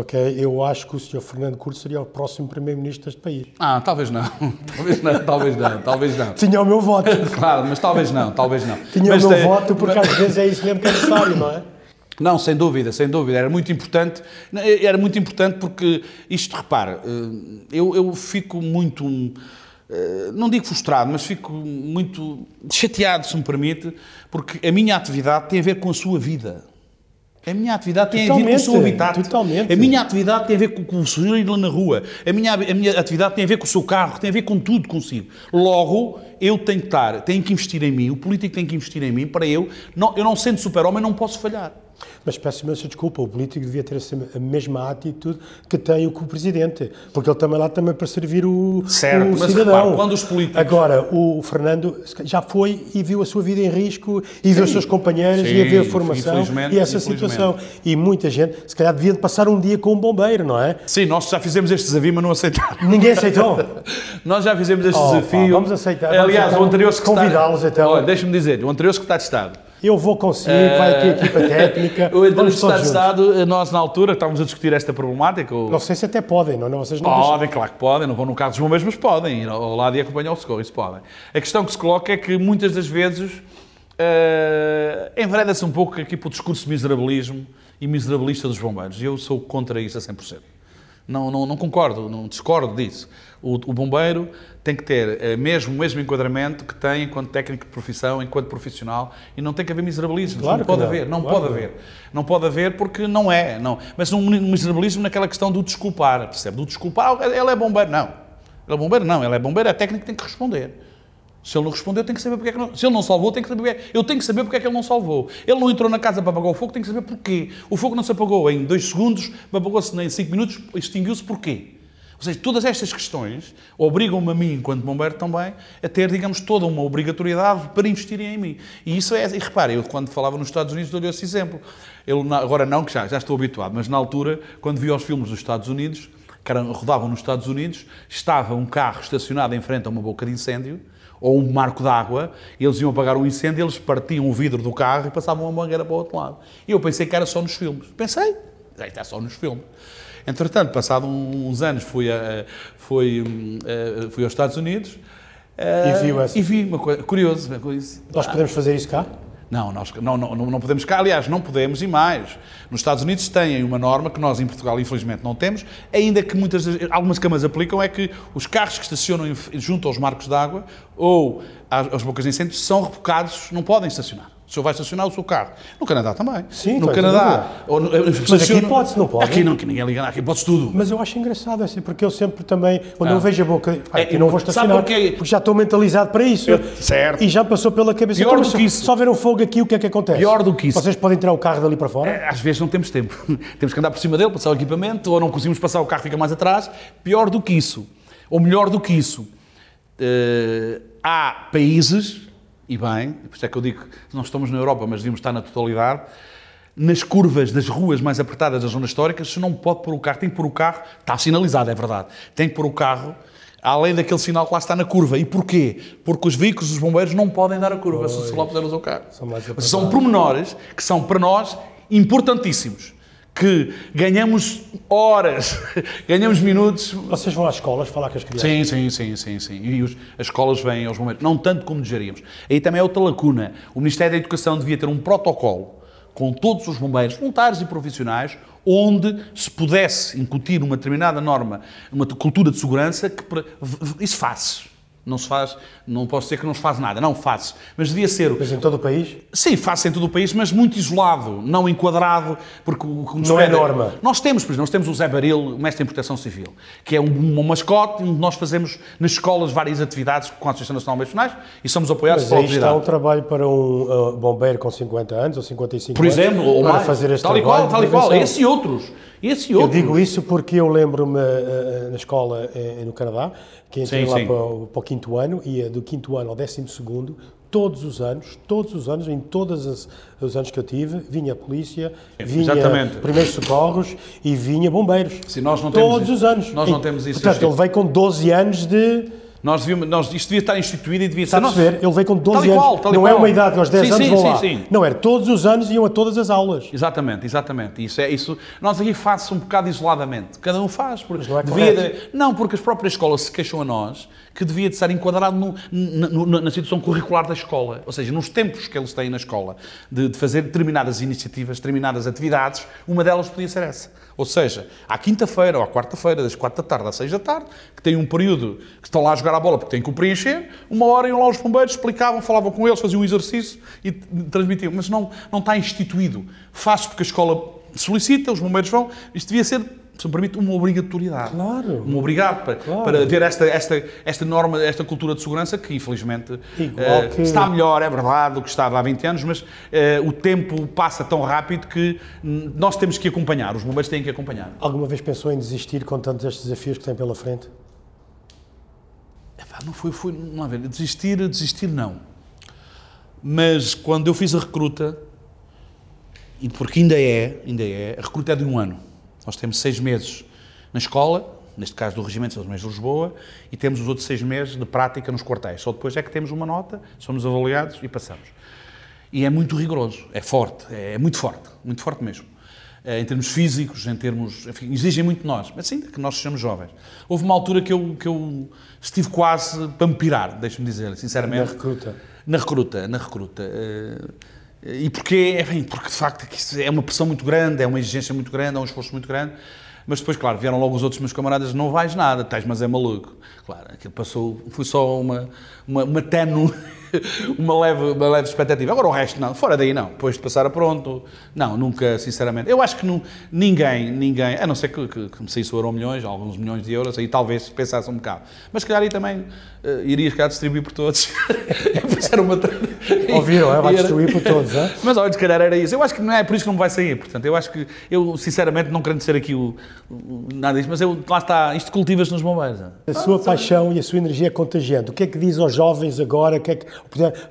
ok? Eu acho que o Sr. Fernando Curto seria o próximo primeiro-ministro deste país. Ah, talvez não. Talvez não, talvez não, talvez não. Tinha o meu voto. Claro, mas talvez não, talvez não. Tinha mas o meu tem- voto porque às vezes é isso mesmo que é necessário, não é? Não, sem dúvida, sem dúvida. Era muito importante. Era muito importante porque isto, repare, eh, eu, eu fico muito. eh, Não digo frustrado, mas fico muito chateado, se me permite, porque a minha atividade tem a ver com a sua vida. A minha atividade tem a ver com o seu habitat. totalmente. A minha atividade tem a ver com, com o senhor ir lá na rua. A minha, a minha atividade tem a ver com o seu carro, tem a ver com tudo consigo. Logo, eu tenho que estar, tenho que investir em mim, o político tem que investir em mim, para eu, não, eu não sendo super-homem, não posso falhar. Mas peço imensa desculpa, o político devia ter a mesma atitude que tem o que o Presidente, porque ele também lá também para servir o, Certo, o mas cidadão. repare, quando os políticos- Agora, o Fernando já foi e viu a sua vida em risco, e viu os seus companheiros, Sim, e a formação, e essa situação. E muita gente, se calhar, devia de passar um dia com um bombeiro, não é? Sim, nós já fizemos este desafio, mas não aceitaram. Ninguém aceitou. Nós já fizemos este Oh, desafio. pá, vamos aceitar, vamos Aliás, então o anterior secretário... convidá-los, então. Olha, deixa-me dizer, o anterior secretário de Estado. Eu vou consigo, vai aqui a equipa técnica, O todos de. Estado, nós na altura estávamos a discutir esta problemática. o- Não sei se até podem, não, não vocês não deixam. Podem, claro que podem, não vão no carro dos bombeiros, mas podem ir ao lado e acompanhar o socorro, isso podem. A questão que se coloca é que muitas das vezes eh, envereda-se um pouco aqui para o discurso de miserabilismo e miserabilista dos bombeiros. E eu sou contra isso a 100%. Não, não, não concordo, não discordo disso. O, o bombeiro tem que ter eh, mesmo o mesmo enquadramento que tem enquanto técnico de profissão, enquanto profissional, e não tem que haver miserabilismo. Claro não que pode não. haver, não Claro pode haver. Não pode haver porque não é, não. Mas um miserabilismo naquela questão do desculpar, percebe? Do desculpar, "Ah, ele é bombeiro, não. Ele é bombeiro, não. Ele é bombeiro, é técnico que tem que responder. Se ele não respondeu, tem que saber porque é que não. Se ele não salvou, tem que saber. Eu tenho que saber porque é que ele não salvou. Ele não entrou na casa para apagar o fogo, tem que saber porquê. O fogo não se apagou em dois segundos, apagou-se em cinco minutos, extinguiu-se porquê. Ou seja, todas estas questões obrigam-me a mim, enquanto bombeiro também, a ter, digamos, toda uma obrigatoriedade para investirem em mim. E isso é, e repare, eu quando falava nos Estados Unidos dou-lhe esse exemplo. Eu, agora não, que já, já estou habituado, mas na altura, quando vi os filmes dos Estados Unidos, que eram- rodavam nos Estados Unidos, estava um carro estacionado em frente a uma boca de incêndio, ou um marco d'água, eles iam apagar um incêndio, eles partiam o vidro do carro e passavam a mangueira para o outro lado. E eu pensei que era só nos filmes. Pensei, é só nos filmes. Entretanto, passado uns anos, fui, a, fui, hum, eh, fui aos Estados Unidos eh, E viu essa- e vi uma coisa curioso. uma coisa- Nós podemos fazer isso cá? não, nós não, não, não podemos cá, aliás, não podemos e mais. Nos Estados Unidos têm uma norma que nós em Portugal infelizmente não temos, ainda que muitas algumas câmaras aplicam, é que os carros que estacionam junto aos marcos d'água ou às, às bocas de incêndio são rebocados, não podem estacionar. O senhor vai estacionar o seu carro. No Canadá também. Sim, no Canadá. Ou no, Mas aqui pode-se, não pode? Aqui não, que ninguém liga nada, aqui pode tudo. Mas eu acho engraçado assim, porque eu sempre também, quando Ah. eu vejo a boca, É, eu não vou sabe estacionar, porquê? porque já estou mentalizado para isso. Eu- certo. E já passou pela cabeça. Pior Então, do que isso. Só ver um fogo aqui, o que é que acontece? Pior do que isso. Vocês podem tirar o carro dali para fora? É, Às vezes não temos tempo. temos que andar por cima dele, passar o equipamento, ou não conseguimos passar, o carro fica mais atrás. Pior do que isso, ou melhor do que isso, eh, há países, e bem, por isso é que eu digo que não estamos na Europa, mas devíamos estar na totalidade, nas curvas das ruas mais apertadas das zonas históricas, se não pode pôr o carro, tem que pôr o carro, está sinalizado, é verdade, tem que pôr o carro além daquele sinal que lá está na curva. E porquê? Porque os veículos dos bombeiros não podem dar a curva se lá puser o carro. São São pormenores que são para nós importantíssimos. Que ganhamos horas, ganhamos minutos. Vocês vão às escolas falar com as crianças? Sim, sim, sim, sim, sim. E os- as escolas vêm aos bombeiros, não tanto como desejaríamos. Aí também é outra lacuna. O Ministério da Educação devia ter um protocolo com todos os bombeiros, voluntários e profissionais, onde se pudesse incutir uma determinada norma, uma cultura de segurança, que isso faz. Não se faz, não posso dizer que não se faz nada, não faz. Mas devia ser Mas em todo o país? Sim, faz em todo o país, mas muito isolado, não enquadrado, porque o que nos Não é pede- norma. Nós temos, por exemplo, nós temos o Zé Baril, o mestre em proteção civil, que é um, um mascote, onde nós fazemos nas escolas várias atividades com a Associação Nacional de Nacionais e somos apoiados Mas pela aí está um autoridade. trabalho para um uh, bombeiro com 50 anos ou 55 Por anos exemplo, ou para mais, fazer este tal e trabalho qual, tal e qual, esse e outros. Esse e Eu digo isso porque eu lembro-me uh, na escola eh, no Canadá, que entrei Sim, lá sim. para o, para o quinto ano, ia do quinto ano ao décimo segundo, todos os anos, todos os anos, em todos os, os anos que eu tive, vinha a polícia, vinha Exatamente. primeiros socorros e vinha bombeiros. Sim, nós não temos todos isso. os anos. Nós não temos isso Portanto, ele veio com 12 anos de, Nós devíamos, nós, isto devia estar instituído e devia ser. a perceber? Ele veio com 12 Tal anos. qual, tal não é qual. uma idade, aos 10 Sim, anos sim, vão sim, lá. sim. Não, era todos os anos iam a todas as aulas. Exatamente, exatamente. Isso é isso. Nós aqui faz um bocado isoladamente. Cada um faz. Porque não é devia não, porque as próprias escolas se queixam a nós que devia de estar enquadrado no- na, situação curricular da escola. Ou seja, nos tempos que eles têm na escola de, de fazer determinadas iniciativas, determinadas atividades, uma delas podia ser essa. Ou seja, à quinta-feira ou à quarta-feira, das quatro da tarde às seis da tarde, que tem um período que estão lá a jogar a bola porque têm que o preencher, uma hora iam lá os bombeiros, explicavam, falavam com eles, faziam um exercício e transmitiam. Mas não, não está instituído. Faz porque a escola solicita, os bombeiros vão. Isto devia ser, se me permite, uma obrigatoriedade. Claro. Um obrigado para, Claro. para ver esta, esta, esta norma, esta cultura de segurança que, infelizmente, eh, que- está melhor, é verdade, do que estava há 20 anos, mas eh, o tempo passa tão rápido que nós temos que acompanhar, os bombeiros têm que acompanhar. Alguma vez pensou em desistir com tantos estes desafios que tem pela frente? Epá, não foi, foi, não ver, desistir, desistir não. Mas quando eu fiz a recruta, e porque ainda é, ainda é, a recruta é de um ano. Nós temos seis meses na escola, neste caso do Regimento de São de Lisboa, e temos os outros seis meses de prática nos quartéis. Só depois é que temos uma nota, somos avaliados e passamos. E é muito rigoroso, é forte, é muito forte, muito forte mesmo. Eh, Em termos físicos, em termos. Enfim, exigem muito de nós, mas sim, que nós sejamos jovens. Houve uma altura que eu, que eu estive quase para me pirar, deixe-me dizer, sinceramente. Na recruta. Na recruta, na recruta. Eh, E porquê? Enfim, porque de facto isso é uma pressão muito grande, é uma exigência muito grande, é um esforço muito grande. Mas depois, claro, vieram logo os outros meus camaradas, não vais nada, estás, mas é maluco. Claro, aquilo passou, foi só uma, uma, uma tenue, uma leve, uma leve expectativa. Agora o resto, não, fora daí não, depois de passar a pronto, não, nunca, sinceramente. Eu acho que não, ninguém, ninguém, a não ser que, que, que me saísse euro milhões, alguns milhões de euros, aí talvez pensasse um bocado. Mas se calhar aí também uh, irias cá distribuir por todos. Era uma... Ouviram, é? Vai destruir por todos, é? mas olha, se calhar era isso. Eu acho que não é por isso que não vai sair. Portanto, eu acho que, eu sinceramente não querendo ser aqui o, o- nada disso, mas eu, lá está, isto cultivas nos bombeiros. é? A sua paixão e a sua energia é contagiante. O que é que diz aos jovens agora que é que,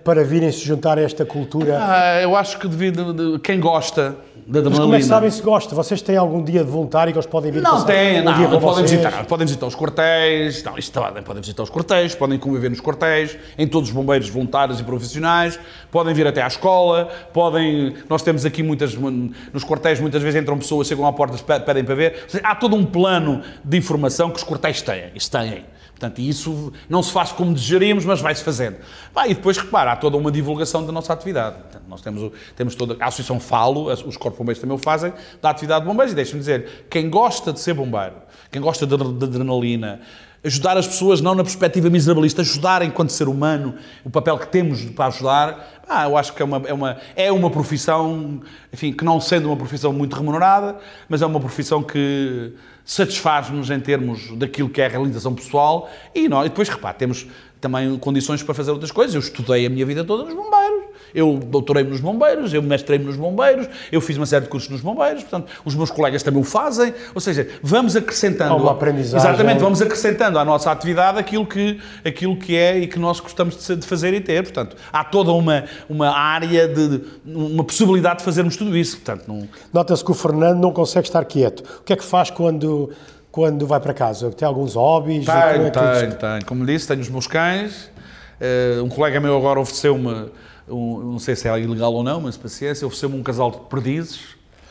para virem se juntar a esta cultura? Ah, eu acho que devido, de, quem gosta da Mas adrenalina... como é que sabem se gosta? Vocês têm algum dia de voluntário que eles podem vir Não tem, um não, com podem visitar, podem visitar os quartéis, não, isto está bem, podem visitar os quartéis, podem conviver nos quartéis, em todos os bombeiros voluntários e profissionais, podem vir até à escola, podem, nós temos aqui muitas, nos quartéis muitas vezes entram pessoas, chegam à porta, pe- pedem para ver, há todo um plano de informação que os quartéis têm, isso têm. Portanto, isso não se faz como desejaríamos, mas vai-se fazendo. Vai, e depois, repara, há toda uma divulgação da nossa atividade. Portanto, nós temos, temos toda a Associação Falo, os corpos bombeiros também o fazem, da atividade de bombeiros. E deixem-me dizer, quem gosta de ser bombeiro, quem gosta de, de adrenalina, ajudar as pessoas não na perspectiva miserabilista, ajudar enquanto ser humano, o papel que temos para ajudar, ah, eu acho que é uma, é, uma, é uma profissão, enfim, que não sendo uma profissão muito remunerada, mas é uma profissão que satisfaz-nos em termos daquilo que é a realização pessoal. E, nós, e depois, repare, temos também condições para fazer outras coisas. Eu estudei a minha vida toda nos bombeiros, eu doutorei-me nos bombeiros, eu mestrei-me nos bombeiros, eu fiz uma série de cursos nos bombeiros, portanto, os meus colegas também o fazem, ou seja, vamos acrescentando... Há uma aprendizagem. Exatamente, vamos acrescentando à nossa atividade aquilo que, aquilo que é e que nós gostamos de, fazer e ter, portanto, há toda uma, uma área de, de- uma possibilidade de fazermos tudo isso, portanto, não... Nota-se que o Fernando não consegue estar quieto. O que é que faz quando, quando vai para casa? Tem alguns hobbies? É Tenho, que- tenho, tenho. Como disse, tenho os meus cães. Eh, um colega meu agora ofereceu-me, um, não sei se é ilegal ou não, mas paciência, ofereceu-me um casal de perdizes.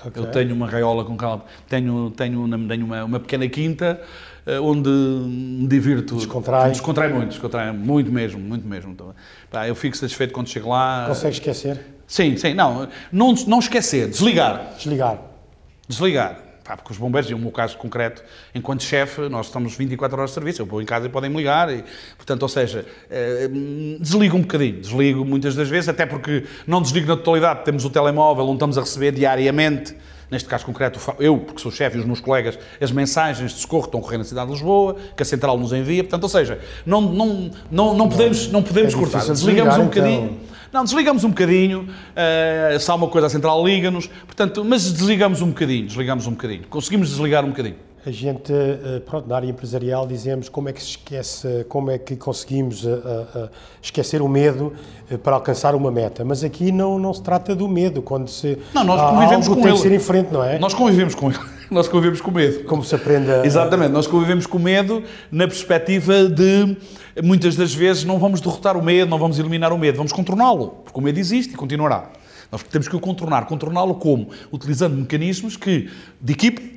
Ok. Eu tenho uma gaiola com cal... tenho, tenho, tenho uma, uma pequena quinta eh, onde me divirto. Descontrai. Descontrai muito, descontrai muito mesmo, muito mesmo. Então, pá, eu fico satisfeito quando chego lá. Consegue esquecer? Sim, sim, não, não, não esquecer, desligar. Desligar. Desligar. Pá, porque os bombeiros, e o meu caso concreto, enquanto chefe, nós estamos 24 horas de serviço, eu vou em casa e podem me ligar, e, portanto, ou seja, eh, desligo um bocadinho, desligo muitas das vezes, até porque não desligo na totalidade, temos o telemóvel onde estamos a receber diariamente, neste caso concreto, eu, porque sou chefe, e os meus colegas, as mensagens de socorro estão a correr na cidade de Lisboa, que a central nos envia, portanto, ou seja, não, não, não, não podemos, não podemos é cortar, desligamos um bocadinho. Não, desligamos um bocadinho, eh, se há uma coisa a central, liga-nos, portanto, mas desligamos um bocadinho, desligamos um bocadinho. Conseguimos desligar um bocadinho. A gente, eh, pronto, na área empresarial dizemos como é que se esquece, como é que conseguimos eh, esquecer o medo para alcançar uma meta. Mas aqui não, não se trata do medo, quando se Não, nós convivemos algo com tem ele. que ser em frente, não é? Nós convivemos com ele. Nós convivemos com medo. Como se aprende a... Exatamente, nós convivemos com medo na perspectiva de, muitas das vezes, não vamos derrotar o medo, não vamos eliminar o medo, vamos contorná-lo, porque o medo existe e continuará. Nós temos que o contornar. Contorná-lo como? Utilizando mecanismos que, de equipe,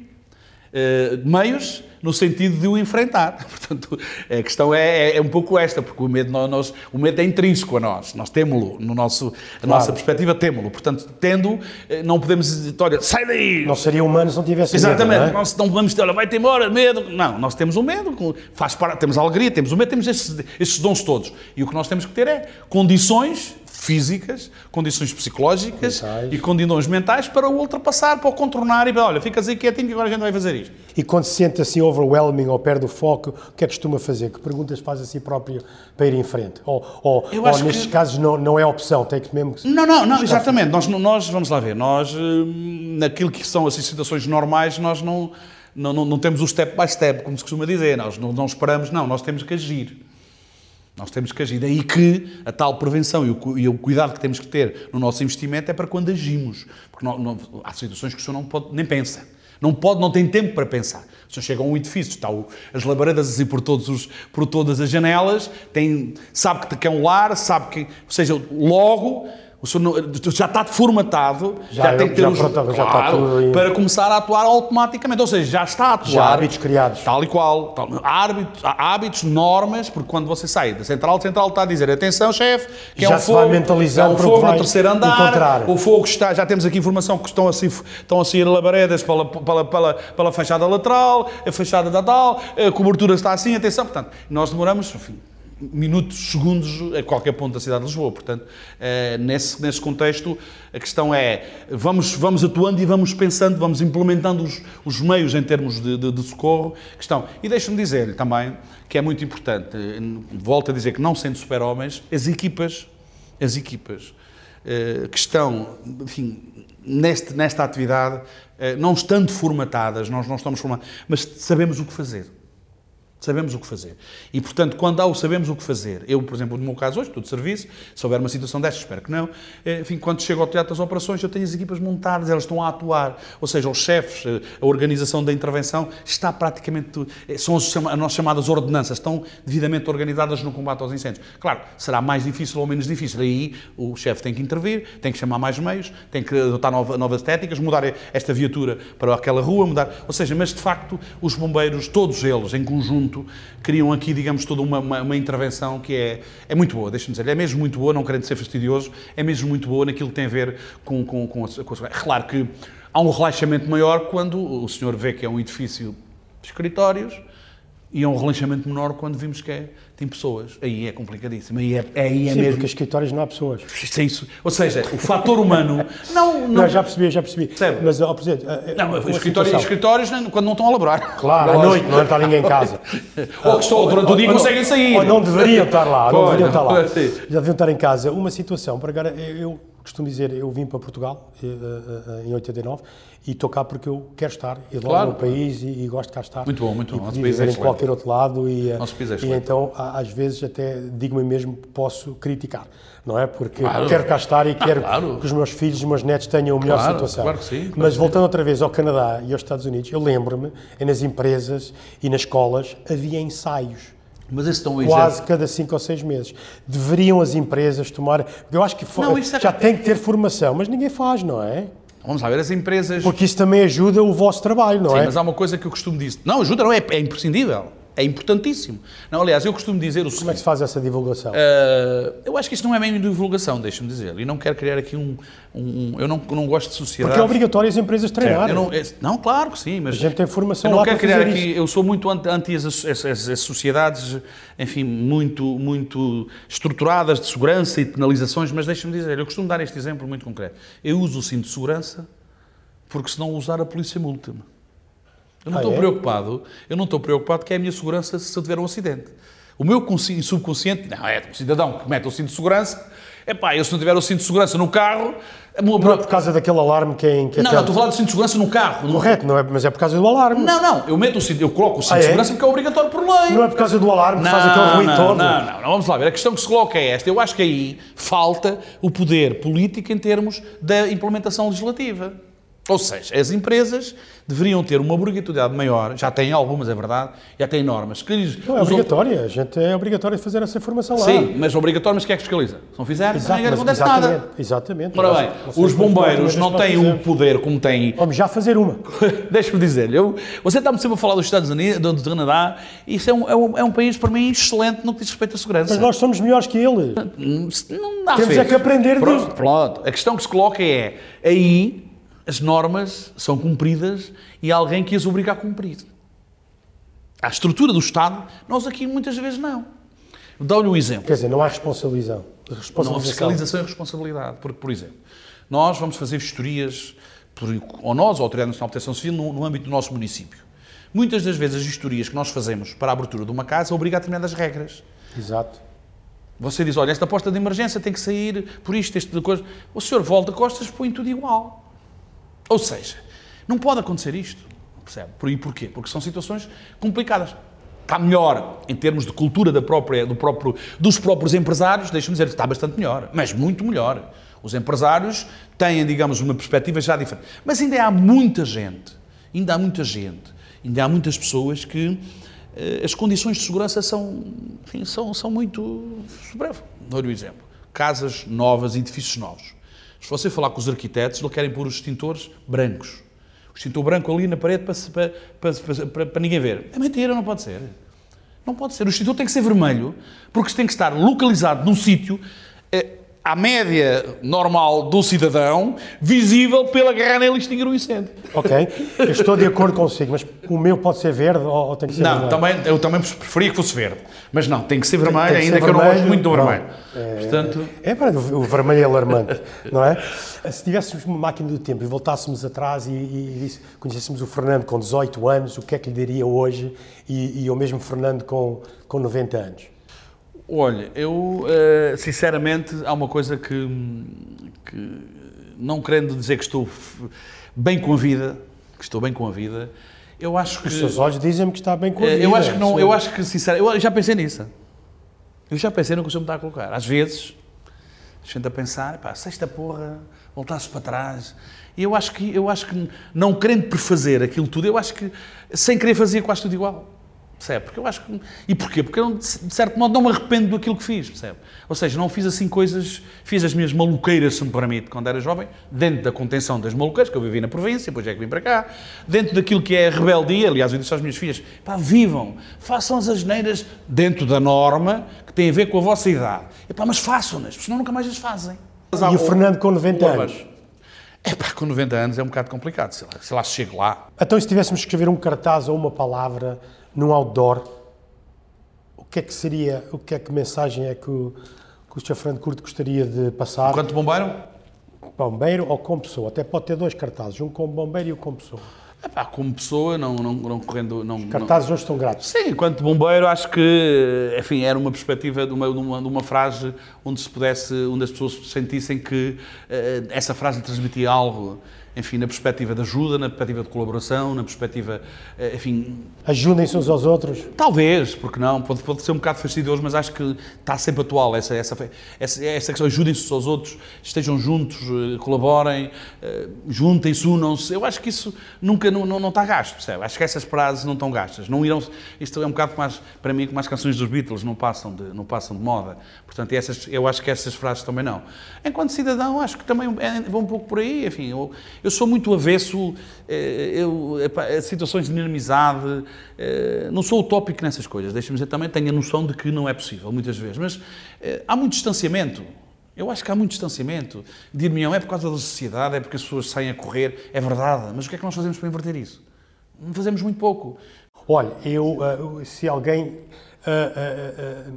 eh, meios no sentido de o enfrentar. Portanto, a questão é, é, é um pouco esta, porque o medo, nós, o medo é intrínseco a nós, nós temos-lo, no nosso, a claro. nossa perspectiva temos-lo. Portanto, tendo, eh, não podemos dizer, olha, sai daí! Não seria humano se não tivesse Exatamente, medo, não, é? nós não podemos dizer, olha, vai-te embora, medo. Não, nós temos o medo, faz parte, temos a alegria, temos o medo, temos estes, estes dons todos. E o que nós temos que ter é condições físicas, condições psicológicas mentais. e condições mentais para o ultrapassar, para o contornar e para, olha, ficas aí quietinho que agora a gente vai fazer isto. E quando se sente assim overwhelming ou perde o foco, o que é que costuma fazer? Que perguntas faz a si próprio para ir em frente? Ou, ou, ou nestes que... casos não, não é opção, tem que mesmo... Não, não, não, exatamente. Nós, nós, vamos lá ver, nós, hum, naquilo que são as situações normais, nós não, não, não, não temos o step by step, como se costuma dizer, nós não, não esperamos, não, nós temos que agir. Nós temos que agir. Daí que a tal prevenção e o, e o, cuidado que temos que ter no nosso investimento é para quando agimos. Porque não, não, há situações que o senhor não pode, nem pensa. Não pode, não tem tempo para pensar. O senhor chega a um edifício, está o, as labaredas assim por, todos os, por todas as janelas, tem, sabe que é um lar, sabe que, ou seja, logo já está formatado, já, já tem que ter já, os, pronto, já claro, para começar a atuar automaticamente. Ou seja, já está a atuar. Já há hábitos criados. Tal e qual. Tal, hábitos, hábitos, normas, porque quando você sai da central, a central está a dizer atenção, chefe, que já é um fogo, vai é um fogo no terceiro andar, o fogo está, já temos aqui informação que estão a, estão a sair labaredas pela, pela, pela, pela fachada lateral, a fachada da tal, a cobertura está assim, atenção. Portanto, nós demoramos, enfim, minutos, segundos a qualquer ponto da cidade de Lisboa. Portanto, eh, nesse, nesse contexto, a questão é, vamos, vamos atuando e vamos pensando, vamos implementando os, os meios em termos de, de, de socorro. Questão. E deixe-me dizer-lhe também que é muito importante, volto a dizer que não sendo super-homens, as equipas, as equipas eh, que estão, enfim, neste, nesta atividade, eh, não estando formatadas, nós não estamos formatados, mas sabemos o que fazer. Sabemos o que fazer. E, portanto, quando há o sabemos o que fazer, eu, por exemplo, no meu caso hoje, estou de serviço, se houver uma situação destas, espero que não, eh, enfim, quando chego ao teatro das operações, eu tenho as equipas montadas, elas estão a atuar, ou seja, os chefes, eh, a organização da intervenção está praticamente, eh, são as nossas chamadas ordenanças, estão devidamente organizadas no combate aos incêndios. Claro, será mais difícil ou menos difícil, aí o chefe tem que intervir, tem que chamar mais meios, tem que adotar novas técnicas, mudar esta viatura para aquela rua, mudar, ou seja, mas de facto, os bombeiros, todos eles, em conjunto, conjunto, criam aqui, digamos, toda uma, uma, uma intervenção que é, é muito boa, deixa-me dizer, é mesmo muito boa, não querendo ser fastidioso, é mesmo muito boa naquilo que tem a ver com, com, com, a, com. Claro que há um relaxamento maior quando o senhor vê que é um edifício de escritórios, e é um relaxamento menor quando vimos que é, tem pessoas. Aí é complicadíssimo. Aí é, aí é Sim, mesmo. porque escritórios não há pessoas. Isso é isso. Ou seja, o fator humano. Não, não... não já percebi, já percebi. Percebe? Mas, ó, Presidente. Não, escritórios, escritórios quando não estão a laborar. Claro, à noite, não está ninguém em casa. ou que estão durante o dia conseguem sair. Ou não deveriam estar lá, não deveriam estar lá. Já deviam estar em casa. Uma situação, para agora, eu costumo dizer, eu vim para Portugal eh, eh, em 89 e estou cá porque eu quero estar, eu adoro claro. o meu país e, e, gosto de cá estar. Muito bom, muito bom. Nosso país é em qualquer outro lado e, é e então às vezes até digo-me mesmo posso criticar, não é? Porque claro. quero cá estar e quero claro. que os meus filhos e os meus netos tenham a melhor situação. Claro que sim. Mas voltando outra vez ao Canadá e aos Estados Unidos, eu lembro-me, nas empresas e nas escolas havia ensaios mas estão Quase exemplo. cada cinco ou seis meses. Deveriam as empresas tomar. Eu acho que não, é... já tem que ter formação, mas ninguém faz, não é? Vamos lá ver, as empresas. Porque isso também ajuda o vosso trabalho, não Sim, é? Mas há uma coisa que eu costumo dizer. Não, ajuda, não, é, é imprescindível é importantíssimo. Não, aliás, eu costumo dizer o seguinte... Como é que se faz essa divulgação? Uh, eu acho que isso não é bem divulgação, deixa-me dizer. E não quero criar aqui um... um eu não, não gosto de sociedade... Porque é obrigatório as empresas treinarem. Não, é, não, claro que sim, mas... A gente tem formação Eu não quero criar aqui... Eu sou muito anti, as, as, as, as, sociedades, enfim, muito, muito estruturadas de segurança e de penalizações, mas deixa-me dizer, eu costumo dar este exemplo muito concreto. Eu uso o cinto de segurança porque se não usar a polícia multa-me. Eu não ah, estou é? preocupado, eu não estou preocupado que é a minha segurança se eu tiver um acidente. O meu subconsciente, não, é o cidadão que mete o cinto de segurança, é pá, eu se não tiver o cinto de segurança no carro... Não é por causa daquele alarme que é... Que não, não, estou a falar do cinto de segurança no carro. Correto, não é, mas é por causa do alarme. Não, não, eu meto o cinto, eu coloco o cinto ah, de é? segurança porque é obrigatório por lei. Não é por causa do alarme que faz aquele ruído não, todo. Não, não, não, vamos lá ver, a questão que se coloca é esta, eu acho que aí falta o poder político em termos da implementação legislativa. Ou seja, as empresas deveriam ter uma obrigatoriedade maior, já têm algumas, é verdade, já têm normas. Que Não é obrigatória, a gente é obrigatório fazer essa formação lá. Sim, mas obrigatório, mas quem é que fiscaliza? Se não fizer, Exato, mas- acontece exatamente, nada. Exatamente. Ora bem, os bombeiros fortes não têm o fazermos. poder como têm Vamos já fazer uma. Deixa-me dizer-lhe, eu- você está-me sempre a falar dos Estados Unidos, do, do Canadá, e isso é um, é, um, é um país, para mim, excelente no que diz respeito à segurança. Mas nós somos melhores que eles. Não dá Temos é que aprender pronto, disto. pronto. A questão que se coloca é, aí as normas são cumpridas e há alguém que as obriga a cumprir. A estrutura do Estado, nós aqui muitas vezes não. Dá-lhe um exemplo. Quer dizer, não há responsabilização. Não há responsabilização. fiscalização e responsabilidade. Porque, por exemplo, nós vamos fazer vistorias, por, ou nós, a Autoridade Nacional de Proteção Civil, no, no âmbito do nosso município. Muitas das vezes as vistorias que nós fazemos para a abertura de uma casa obrigam a determinadas regras. Exato. Você diz, olha, esta porta de emergência tem que sair por isto, este de coisa. O senhor volta costas, põe tudo igual. Ou seja, não pode acontecer isto. Percebe? Por, e porquê? Porque são situações complicadas. Está melhor em termos de cultura da própria, do próprio, dos próprios empresários, deixa-me dizer, está bastante melhor, mas muito melhor. Os empresários têm, digamos, uma perspectiva já diferente. Mas ainda há muita gente, ainda há muita gente, ainda há muitas pessoas que eh, as condições de segurança são, enfim, são, são muito. Breve. Dou-lhe um exemplo. Casas novas, edifícios novos. Se você falar com os arquitetos, eles querem pôr os extintores brancos. O extintor branco ali na parede para, para, para, para, ninguém ver. É mentira, não pode ser. Não pode ser. O extintor tem que ser vermelho, porque tem que estar localizado num sítio à média normal do cidadão, visível pela agarrar nele extinguir o incêndio. Ok. Eu estou de acordo consigo, mas o meu pode ser verde ou, ou tem que ser Não, vermelho? também, eu também preferia que fosse verde. Mas não, tem que ser vermelho, tem que ainda ser que eu não gosto muito do vermelho. Portanto, É, pá, o vermelho é alarmante, não é? Se tivéssemos uma máquina do tempo e voltássemos atrás e, e, e conhecêssemos o Fernando com 18 anos, o que é que lhe diria hoje? E, e o mesmo Fernando com, com 90 anos? Olha, eu eh, sinceramente há uma coisa que, que não querendo dizer que estou bem com a vida, que estou bem com a vida, eu acho que Os seus olhos dizem-me que está bem com a Eh, vida. Eu acho que não, eu acho que sinceramente, eu já pensei nisso. Eu já pensei no que o senhor me está a colocar. Às vezes, a gente a pensar, pá, se esta porra voltasse para trás. E eu acho que, eu acho que não querendo prefazer aquilo tudo, eu acho que sem querer fazia quase tudo igual. Percebe? Porque eu acho que. E porquê? Porque eu, de certo modo, não me arrependo daquilo que fiz, percebe? Ou seja, não fiz assim coisas. Fiz as minhas maluqueiras, se me permite, quando era jovem, dentro da contenção das maluqueiras, que eu vivi na província, depois é que vim para cá, dentro daquilo que é a rebeldia. Aliás, eu disse às minhas filhas: pá, vivam, façam as asneiras dentro da norma que tem a ver com a vossa idade. E pá, mas façam-nas, porque senão nunca mais as fazem. E o Fernando com 90 anos? É pá, com 90 anos é um bocado complicado, sei lá, sei lá se chego lá. Então, se tivéssemos que escrever um cartaz ou uma palavra num outdoor, o que é que seria, o que é que mensagem é que o, que o Sr. Fernando Curto gostaria de passar? Quanto bombeiro? Bombeiro ou com pessoa? Até pode ter dois cartazes, um com bombeiro e um com pessoa. É pá, como pessoa, não, não, não correndo. Não, não- Cartazes hoje estão grátis. Sim, enquanto bombeiro, acho que, enfim, era uma perspectiva de uma, de uma, de uma frase onde se pudesse, onde as pessoas sentissem que eh, essa frase transmitia algo, enfim, na perspectiva de ajuda, na perspectiva de colaboração, na perspectiva, eh, enfim, Ajudem-se uns aos outros. Talvez, porque não, pode, pode ser um bocado fastidioso, mas acho que está sempre atual essa, essa, essa, essa questão, ajudem-se uns aos outros, estejam juntos, eh, colaborem, eh, juntem-se, unam-se, eu acho que isso nunca, não, não, não está gasto, percebe? Acho que essas frases não estão gastas, não irão, isto é um bocado mais, para mim, como as canções dos Beatles, não passam de, não passam de moda, portanto, essas, eu acho que essas frases também não. Enquanto cidadão, acho que também é, vão um pouco por aí, enfim, eu, eu sou muito avesso eh, eu, a situações de inimizade, eh, não sou utópico nessas coisas, deixa-me dizer, também tenho a noção de que não é possível, muitas vezes, mas eh, há muito distanciamento. Eu acho que há muito distanciamento. Dir-me, é por causa da sociedade, é porque as pessoas saem a correr, é verdade, mas o que é que nós fazemos para inverter isso? Fazemos muito pouco. Olha, eu, se alguém ah, ah, ah,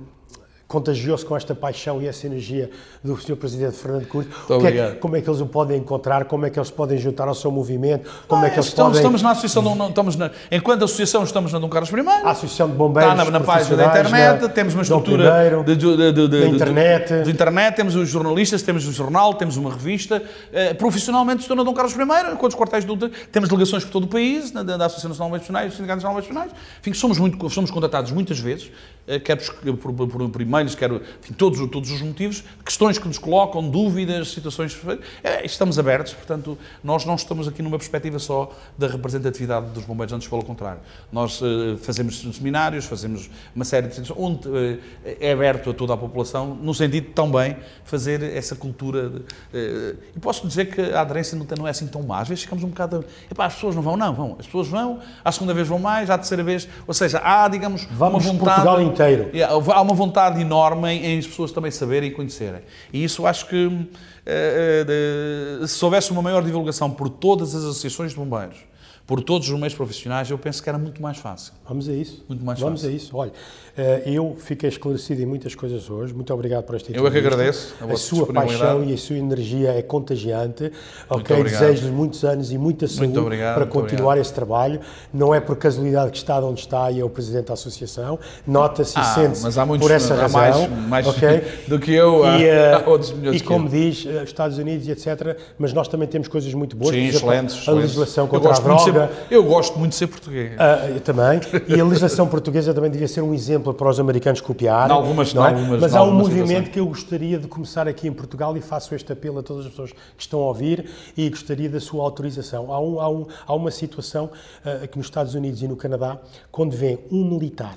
contagiou-se com esta paixão e essa energia do Sr. Presidente Fernando Curto, é como é que eles o podem encontrar, como é que eles podem juntar ao seu movimento, como é que eles estamos, podem... estamos na associação, não, não, estamos na, enquanto associação estamos na Dom Carlos I, A Associação de Bombeiros Está na, na página da internet, da- temos uma estrutura Primeiro, de, de, de, de, internet. de internet, temos os jornalistas, temos o jornal, temos uma revista. Eh, profissionalmente estou na Dom Carlos I, enquanto os quartéis do, temos delegações por todo o país, na, da, da Associação Nacional de Profissionais, do Sindicato Nacional de Profissionais. Enfim, somos, muito, somos contatados muitas vezes, eh, quer por, por, por, e-mail, vermelhos, quer enfim, todos, todos os motivos, questões que nos colocam, dúvidas, situações. É, estamos abertos, portanto, nós não estamos aqui numa perspectiva só da representatividade dos bombeiros, antes pelo contrário. Nós uh, fazemos seminários, fazemos uma série de situações onde uh, é aberto a toda a população, no sentido de também fazer essa cultura. De, uh, e posso dizer que a aderência não, é assim tão má. Às vezes ficamos um bocado. Epá, as pessoas não vão, não, vão. As pessoas vão, à segunda vez vão mais, à terceira vez. Ou seja, há, digamos, Vamos uma vontade. Portugal inteiro. Há uma vontade enorme em, as pessoas também saberem e conhecerem. E isso acho que uh, uh, se houvesse uma maior divulgação por todas as associações de bombeiros, por todos os meios profissionais, eu penso que era muito mais fácil. Vamos a isso. Muito mais Vamos fácil. a isso. Olha, eh, eu fiquei esclarecido em muitas coisas hoje. Muito obrigado por esta Eu é que entrevista. agradeço a A, sua paixão e a sua energia é contagiante. Muito ok, desejo-lhe muitos anos e muita saúde obrigado, para muito continuar esse trabalho. Não é por casualidade que está onde está e é o presidente da associação. Nota-se e Ah, sente-se mas há muitos, por essa há razão. mais, mais ok? do que eu, há, e, eh, há outros milhões e como diz, eh, Estados Unidos e etc. Mas nós também temos coisas muito boas. Sim, exemplo, excelentes, A excelentes. legislação eu contra a muito droga. Ser- eu gosto muito de ser português. Ah, eu também. E a legislação portuguesa também devia ser um exemplo para os americanos copiar. Em algumas- não é? algumas- Mas há um movimento situações. que eu gostaria de começar aqui em Portugal e faço este apelo a todas as pessoas que estão a ouvir e gostaria da sua autorização. Há, um, há, um, há uma situação ah, aqui nos Estados Unidos e no Canadá, quando vem um militar,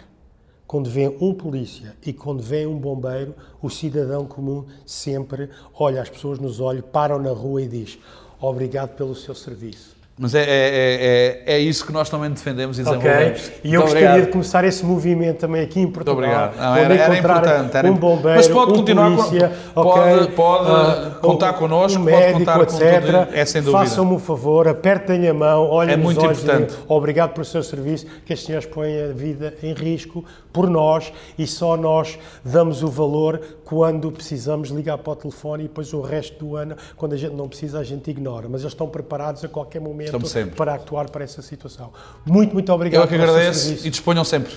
quando vem um polícia e quando vem um bombeiro, o cidadão comum sempre olha as pessoas nos olhos, param na rua e diz obrigado pelo seu serviço. Mas é, é, é, é isso que nós também defendemos e Ok? desenvolvemos. E eu Muito gostaria obrigado. de começar esse movimento também aqui em Portugal. obrigado. Não, era- era importante, era um bombeiro, Mas pode um continuar com- polícia, pode- pode Ah, contar connosco, um pode médico, contar com etc. tudo, é sem dúvida. Façam-me um favor, apertem a mão, olhem É nos muito olhos e digam, importante. obrigado pelo seu serviço, que estes senhores põem a vida em risco por nós e só nós damos o valor quando precisamos ligar para o telefone e depois o resto do ano, quando a gente não precisa, a gente ignora. Mas eles estão preparados a qualquer momento para actuar para essa situação. Muito, muito obrigado Eu é que agradeço e disponham sempre.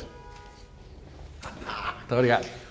Muito obrigado.